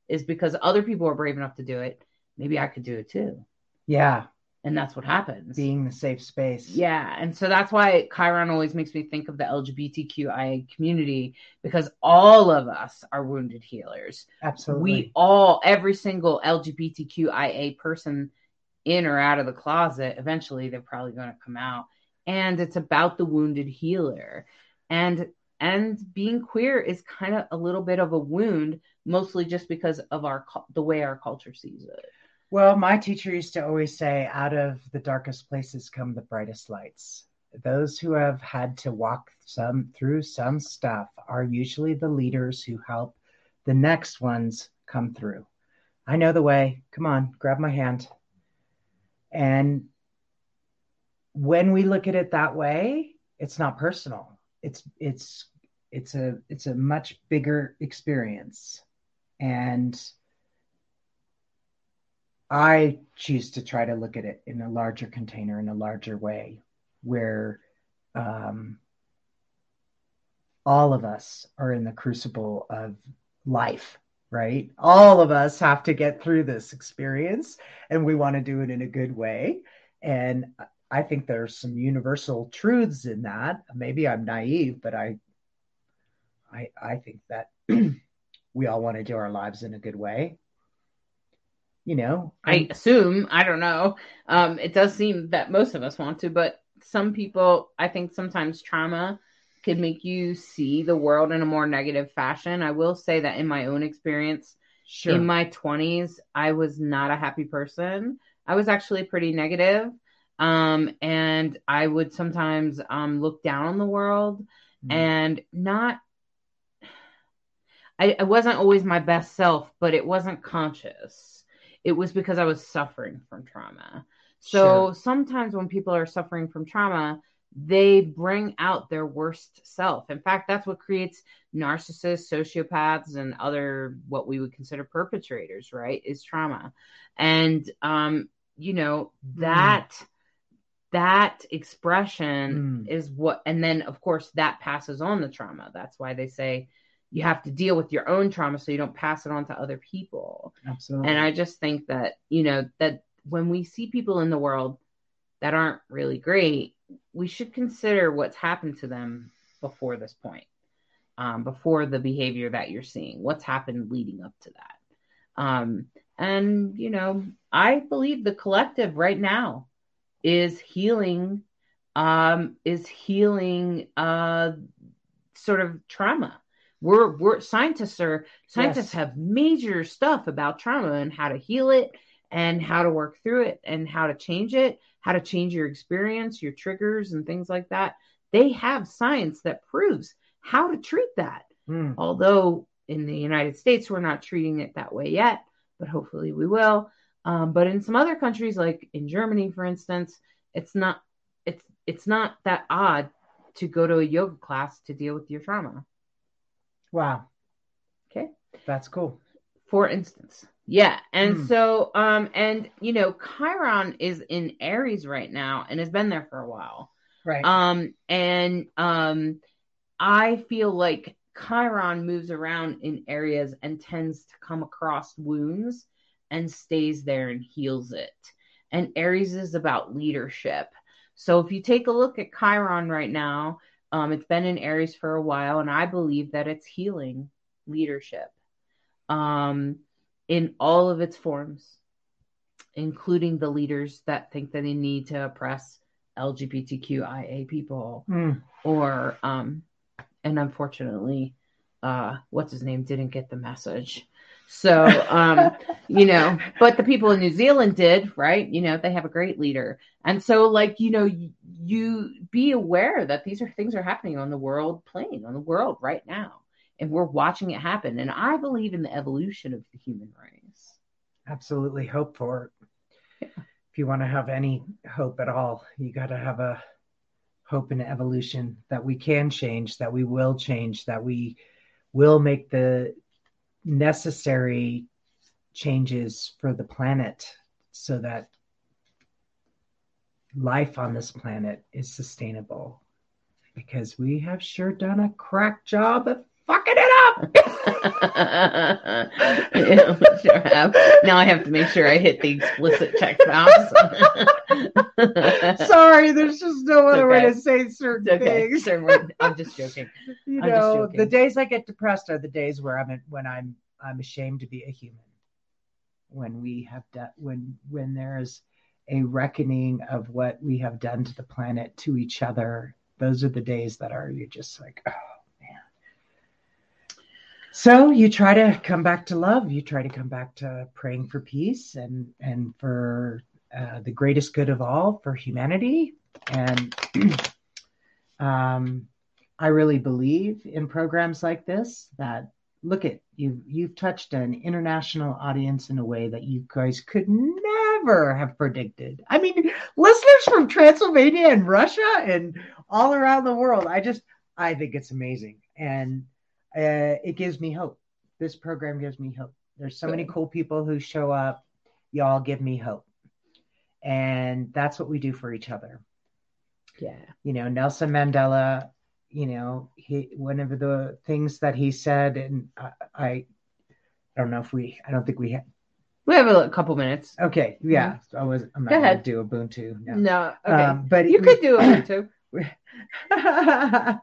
is because other people are brave enough to do it. Maybe i could do it too. Yeah and that's what happens. Being the safe space. Yeah and so that's why chiron always makes me think of the lgbtqia community because all of us are wounded healers. Absolutely. We all every single lgbtqia person in or out of the closet eventually they're probably going to come out. And it's about the wounded healer. And and being queer is kind of a little bit of a wound mostly just because of our the way our culture sees it well, my teacher used to always say, out of the darkest places come the brightest lights. those who have had to walk some through some stuff are usually the leaders who help the next ones come through. I know the way. Come on, grab my hand. And when we look at it that way, it's not personal. It's it's it's a it's a much bigger experience. And I choose to try to look at it in a larger container, in a larger way, where um, all of us are in the crucible of life, right? All of us have to get through this experience, and we want to do it in a good way. And I think there's some universal truths in that. Maybe I'm naive, but I, I, I think that we all want to do our lives in a good way. You know, I assume I don't know. Um, it does seem that most of us want to, but some people, I think, sometimes trauma could make you see the world in a more negative fashion. I will say that in my own experience, sure. in my 20s, I was not a happy person. I was actually pretty negative. Um, and I would sometimes um, look down on the world mm. and not. I, I wasn't always my best self, but it wasn't conscious. It was because I was suffering from trauma. So sure. sometimes when people are suffering from trauma, they bring out their worst self. In fact, that's what creates narcissists, sociopaths, and other what we would consider perpetrators, right? Is trauma. And um, you know, hmm. that mm that expression mm. is what and then of course that passes on the trauma that's why they say you have to deal with your own trauma so you don't pass it on to other people. Absolutely. And i just think that you know that when we see people in the world that aren't really great we should consider what's happened to them before this point um, before the behavior that you're seeing what's happened leading up to that. Um, and you know i believe the collective right now is healing um is healing uh sort of trauma we're we're scientists are scientists yes. have major stuff about trauma and how to heal it and how to work through it and how to change it how to change your experience your triggers and things like that they have science that proves how to treat that mm. although in the united states we're not treating it that way yet but hopefully we will um, but in some other countries, like in Germany, for instance, it's not it's it's not that odd to go to a yoga class to deal with your trauma. Wow. Okay. That's cool. For instance. Yeah. And mm. so um and you know, Chiron is in Aries right now and has been there for a while. Right. Um and um I feel like Chiron moves around in areas and tends to come across wounds and stays there and heals it. And Aries is about leadership. So if you take a look at Chiron right now, um, it's been in Aries for a while, and I believe that it's healing leadership um, in all of its forms, including the leaders that think that they need to oppress LGBTQIA people, mm. or um, and unfortunately, uh, what's his name didn't get the message. So, um, you know, but the people in New Zealand did, right? You know, they have a great leader. And so, like, you know, you, you be aware that these are things are happening on the world plane, on the world right now. And we're watching it happen. And I believe in the evolution of the human race. Absolutely hope for it. Yeah. If you want to have any hope at all, you got to have a hope in evolution that we can change, that we will change, that we will make the necessary changes for the planet so that life on this planet is sustainable because we have sure done a crack job of fucking it up. Yeah, sure have. Now I have to make sure I hit the explicit text box. Sorry, there's just no other okay. way to say certain okay. things. I'm just joking. You I'm know, joking. the days I get depressed are the days where I'm when I'm I'm ashamed to be a human. When we have done when when there's a reckoning of what we have done to the planet, to each other, those are the days that are you're just like, oh. So you try to come back to love. You try to come back to praying for peace and and for uh, the greatest good of all for humanity. And Um, I really believe in programs like this that look at you you've touched an international audience in a way that you guys could never have predicted. I mean, listeners from Transylvania and Russia and all around the world. I just I think it's amazing and uh, it gives me hope. This program gives me hope. There's so many cool people who show up. Y'all give me hope. And that's what we do for each other. Yeah. You know, Nelson Mandela, you know, he one of the things that he said, and I, I, don't know if we, I don't think we have, We have a couple minutes. Okay, yeah, so I was. I'm not Go going ahead. to do Ubuntu. No. No. Okay. Um, but you could do too.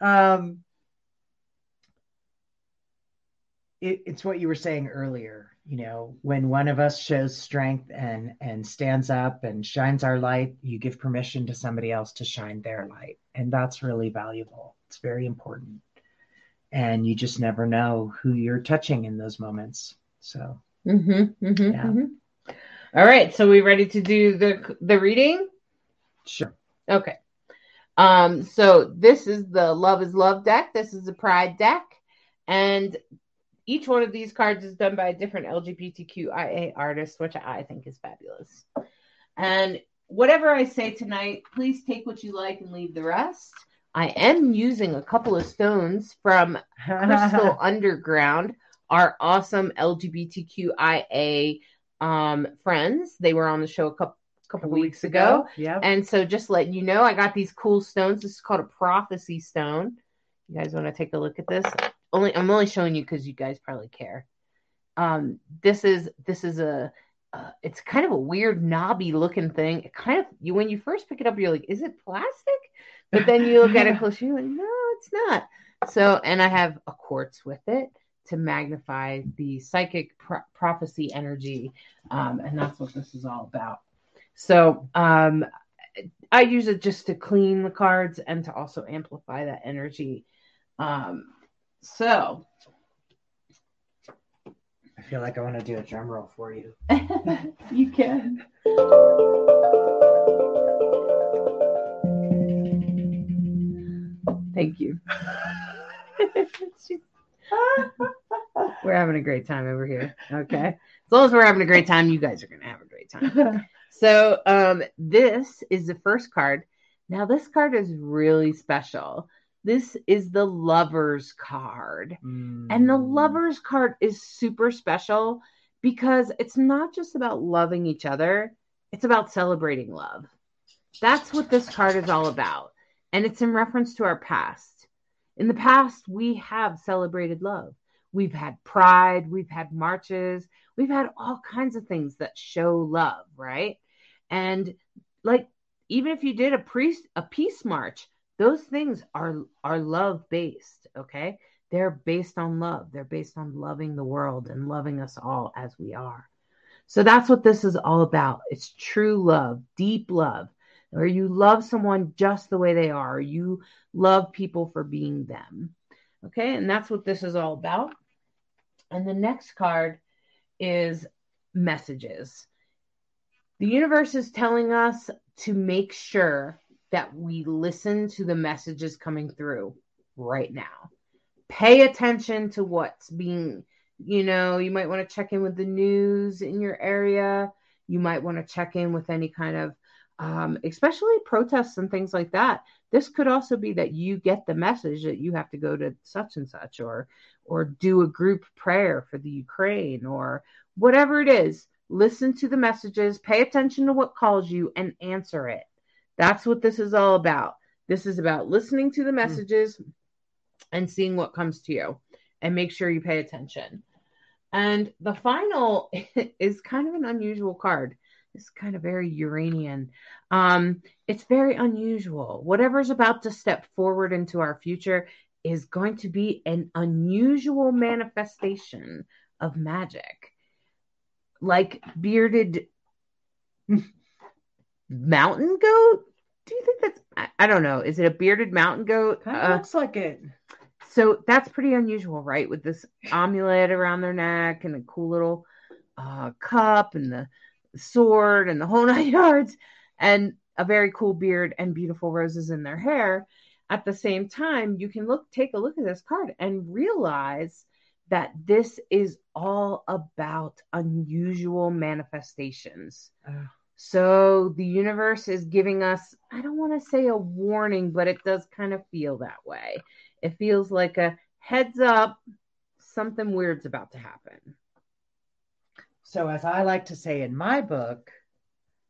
um, it, it's what you were saying earlier. You know, when one of us shows strength and and stands up and shines our light, you give permission to somebody else to shine their light, and that's really valuable. It's very important, and you just never know who you're touching in those moments. So, Mm-hmm, mm-hmm, Yeah. mhm. All right. So we ready to do the the reading? sure. Okay. Um, so this is the Love is Love deck. This is the Pride deck. And each one of these cards is done by a different LGBTQIA artist, which I think is fabulous. And whatever I say tonight, please take what you like and leave the rest. I am using a couple of stones from Crystal Underground, our awesome LGBTQIA um, friends. They were on the show a couple couple weeks ago. Yeah. And so just letting you know, I got these cool stones. This is called a prophecy stone. You guys want to take a look at this? Only I'm only showing you because you guys probably care. Um, this is this is a uh, it's kind of a weird knobby looking thing. It kind of you when you first pick it up, you're like, is it plastic? But then you look at it closer, you're like, no, it's not. So and I have a quartz with it to magnify the psychic pro- prophecy energy, um, and that's what this is all about. So um, I use it just to clean the cards and to also amplify that energy. Um, so I feel like I want to do a drum roll for you. you can. Thank you. we're having a great time over here. Okay. As long as we're having a great time, you guys are going to have a great time. So um, this is the first card. Now this card is really special. This is the lovers card. And the Mm. lovers card is super special because it's not just about loving each other, it's about celebrating love. That's what this card is all about. And it's in reference to our past. In the past, we have celebrated love. We've had pride, we've had marches, we've had all kinds of things that show love, right? And like even if you did a priest a peace march, those things are are love based, okay? They're based on love. They're based on loving the world and loving us all as we are. So that's what this is all about. It's true love, deep love, where you love someone just the way they are. You love people for being them. Okay. And that's what this is all about. And the next card is messages. The universe is telling us to make sure that we listen to the messages coming through right now. Pay attention to what's being, you know, you might want to check in with the news in your area. You might want to check in with any kind of, um, especially protests and things like that. This could also be that you get the message that you have to go to such and such or or do a group prayer for the Ukraine or whatever it is. Listen to the messages, pay attention to what calls you, and answer it. That's what this is all about. This is about listening to the messages and seeing what comes to you and make sure you pay attention. And the final is kind of an unusual card. It's kind of very Uranian. Um, it's very unusual. Whatever's about to step forward into our future is going to be an unusual manifestation of magic. Like bearded mountain goat? Do you think that's I, I don't know. Is it a bearded mountain goat? Kind of Uh, looks like it. so that's pretty unusual, right? With this amulet around their neck and a cool little uh, cup and the sword and the whole nine yards. And a very cool beard and beautiful roses in their hair. At the same time, you can look take a look at this card and realize that this is all about unusual manifestations. So the universe is giving us, I don't want to say a warning, but it does kind of feel that way. It feels like a heads up, something weird's about to happen. so, as I like to say in my book,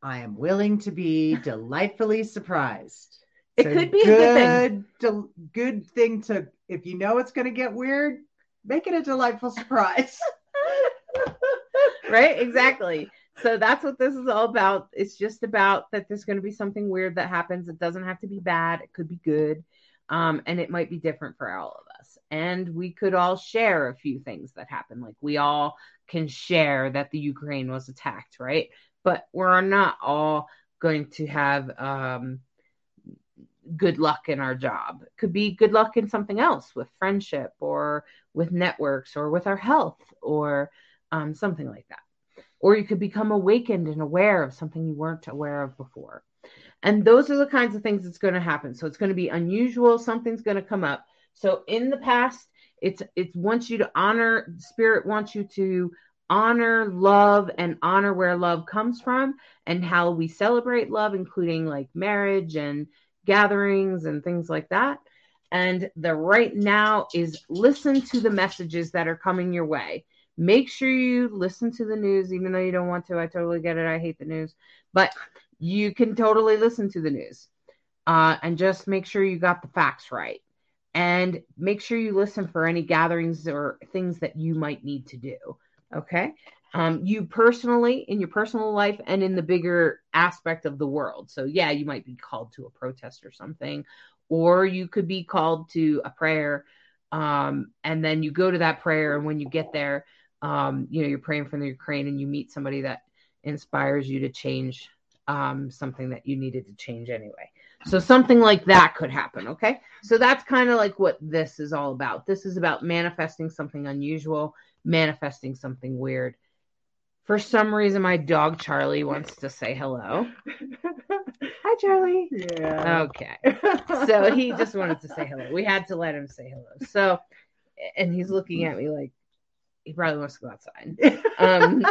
I am willing to be delightfully surprised. It So could be a good thing. del- good thing to, if you know it's going to get weird, make it a delightful surprise. right? Exactly. So that's what this is all about. It's just about that there's going to be something weird that happens. It doesn't have to be bad, it could be good. Um, and it might be different for all of us. And we could all share a few things that happen. Like we all can share that the Ukraine was attacked, right? But we're not all going to have um, good luck in our job. It could be good luck in something else with friendship or with networks or with our health or um, something like that. Or you could become awakened and aware of something you weren't aware of before. And those are the kinds of things that's going to happen. So it's going to be unusual. Something's going to come up. So in the past, it's it wants you to honor. Spirit wants you to honor love and honor where love comes from and how we celebrate love, including like marriage and gatherings and things like that. And the right now is listen to the messages that are coming your way. Make sure you listen to the news, even though you don't want to. I totally get it. I hate the news, but you can totally listen to the news uh, and just make sure you got the facts right. And make sure you listen for any gatherings or things that you might need to do. Okay. Um, you personally, in your personal life and in the bigger aspect of the world. So, yeah, you might be called to a protest or something, or you could be called to a prayer. Um, and then you go to that prayer. And when you get there, um, you know, you're praying for the Ukraine and you meet somebody that inspires you to change um, something that you needed to change anyway. So something like that could happen. Okay. So that's kind of like what this is all about. This is about manifesting something unusual, manifesting something weird. For some reason, my dog Charlie wants to say hello. Hi, Charlie. Yeah. Okay. So he just wanted to say hello. We had to let him say hello. So, and he's looking at me like he probably wants to go outside. Um,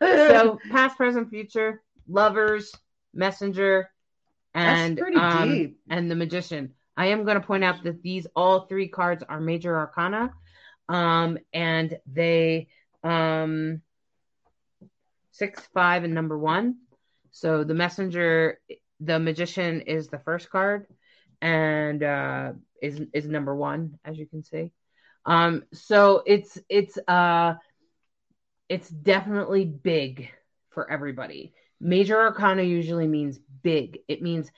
so past, present, future, lovers, messenger, and um, and the magician. I am going to point out that these all three cards are major arcana, um, and they um six, five, and number one. So the messenger, the magician is the first card, and uh, is is number one, as you can see. Um, so it's it's uh it's definitely big for everybody. Major arcana usually means big. It means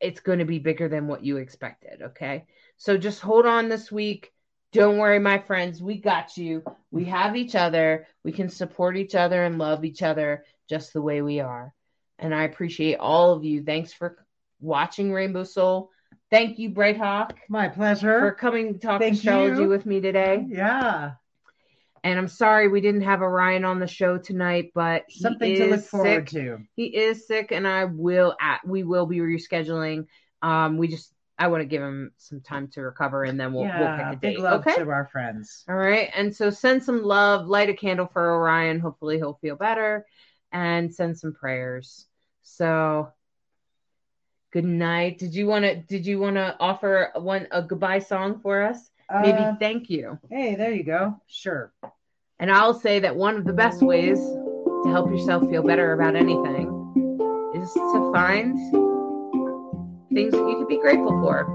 it's going to be bigger than what you expected. Okay. So just hold on this week. Don't worry, my friends. We got you. We have each other. We can support each other and love each other just the way we are. And I appreciate all of you. Thanks for watching Rainbow Soul. Thank you, Bright Hawk, My pleasure. for coming to talk Thank astrology you. with me today. Yeah. And I'm sorry we didn't have Orion on the show tonight, but he Something to look forward sick. to. He is sick, and I will at we will be rescheduling. Um, we just I want to give him some time to recover, and then we'll we'll yeah. pick a Big date. love Okay. to our friends. All right. And so send some love, light a candle for Orion. Hopefully he'll feel better, and send some prayers. So good night. Did you want to did you want to offer one a goodbye song for us? Maybe Uh, thank you. hey, there you go. Sure. And I'll say that one of the best ways to help yourself feel better about anything is to find things that you could be grateful for.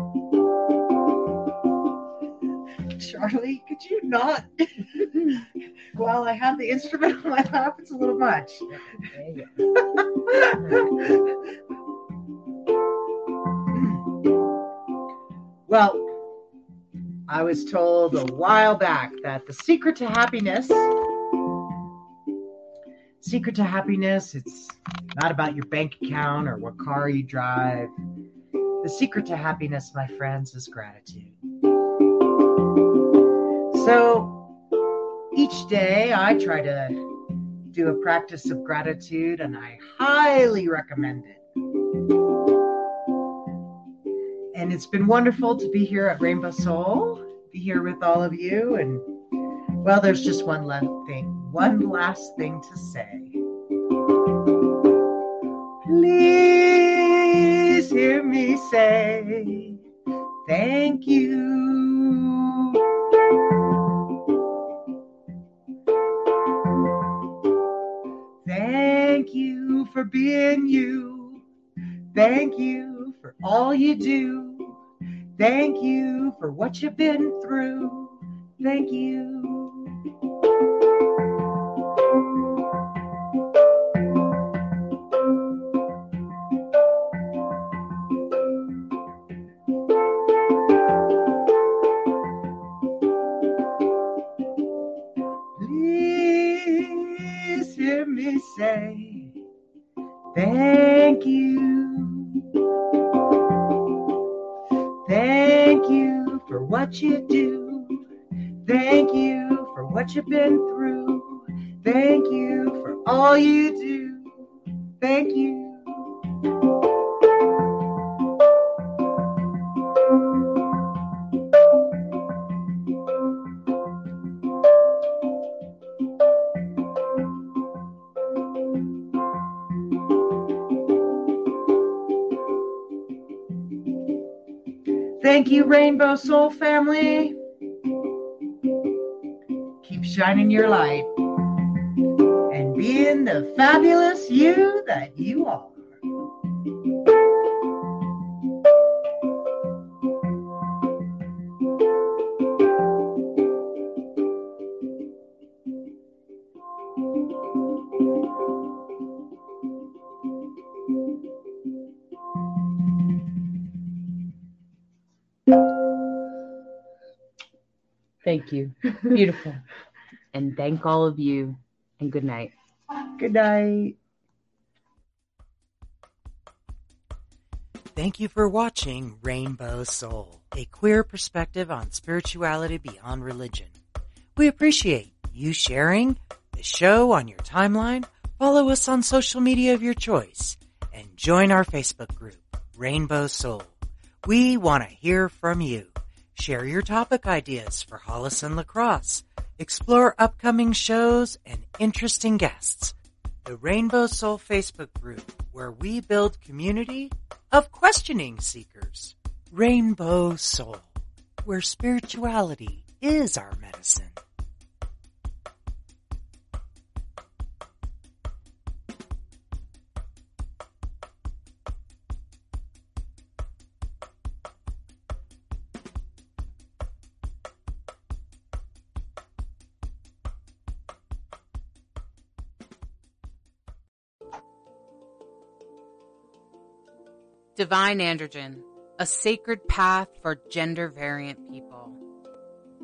Charlie, could you not? While I have the instrument on my lap, it's a little much. well, I was told a while back that the secret to happiness, secret to happiness, it's not about your bank account or what car you drive. The secret to happiness, my friends, is gratitude. So each day I try to do a practice of gratitude and I highly recommend it. And it's been wonderful to be here at Rainbow Soul, be here with all of you. And well, there's just one last thing, one last thing to say. Please hear me say thank you. Thank you for being you. Thank you for all you do. Thank you for what you've been through. Thank you. Rainbow Soul family. Keep shining your light and being the fabulous you that you are. Thank you. Beautiful. and thank all of you. And good night. Good night. Thank you for watching Rainbow Soul, a queer perspective on spirituality beyond religion. We appreciate you sharing the show on your timeline, follow us on social media of your choice, and join our Facebook group, Rainbow Soul. We want to hear from you. Share your topic ideas for Hollis and Lacrosse. Explore upcoming shows and interesting guests. The Rainbow Soul Facebook group, where we build community of questioning seekers. Rainbow Soul, where spirituality is our medicine. Divine Androgen, a sacred path for gender variant people.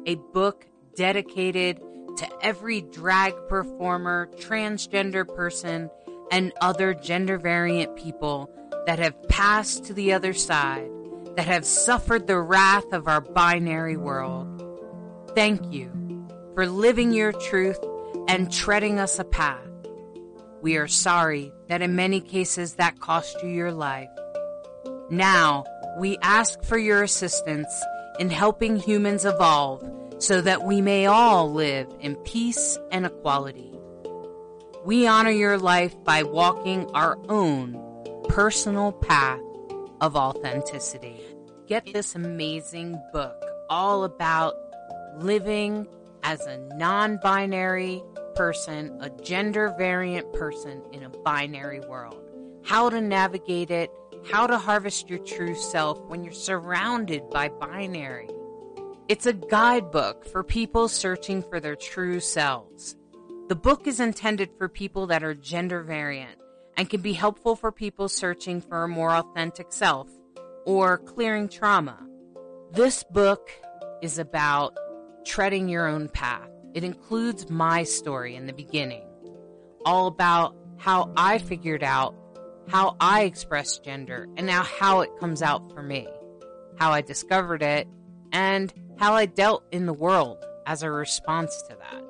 A book dedicated to every drag performer, transgender person, and other gender variant people that have passed to the other side, that have suffered the wrath of our binary world. Thank you for living your truth and treading us a path. We are sorry that in many cases that cost you your life. Now, we ask for your assistance in helping humans evolve so that we may all live in peace and equality. We honor your life by walking our own personal path of authenticity. Get this amazing book all about living as a non binary person, a gender variant person in a binary world. How to navigate it how to harvest your true self when you're surrounded by binary. It's a guidebook for people searching for their true selves. The book is intended for people that are gender variant and can be helpful for people searching for a more authentic self or clearing trauma. This book is about treading your own path. It includes my story in the beginning, all about how I figured out how I express gender and now how it comes out for me, how I discovered it, and how I dealt in the world as a response to that.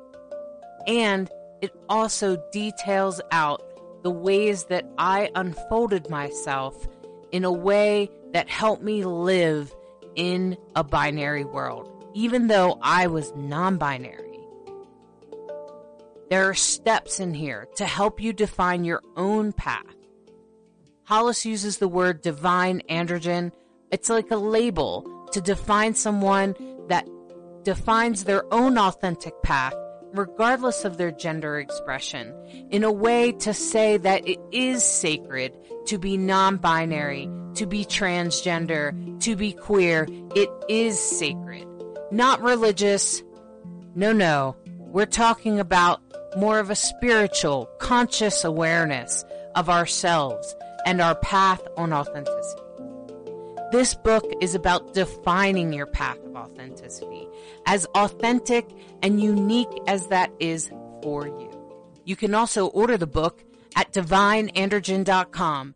And it also details out the ways that I unfolded myself in a way that helped me live in a binary world, even though I was non binary. There are steps in here to help you define your own path. Hollis uses the word divine androgen. It's like a label to define someone that defines their own authentic path, regardless of their gender expression, in a way to say that it is sacred to be non binary, to be transgender, to be queer. It is sacred. Not religious. No, no. We're talking about more of a spiritual, conscious awareness of ourselves and our path on authenticity. This book is about defining your path of authenticity, as authentic and unique as that is for you. You can also order the book at divineandrogen.com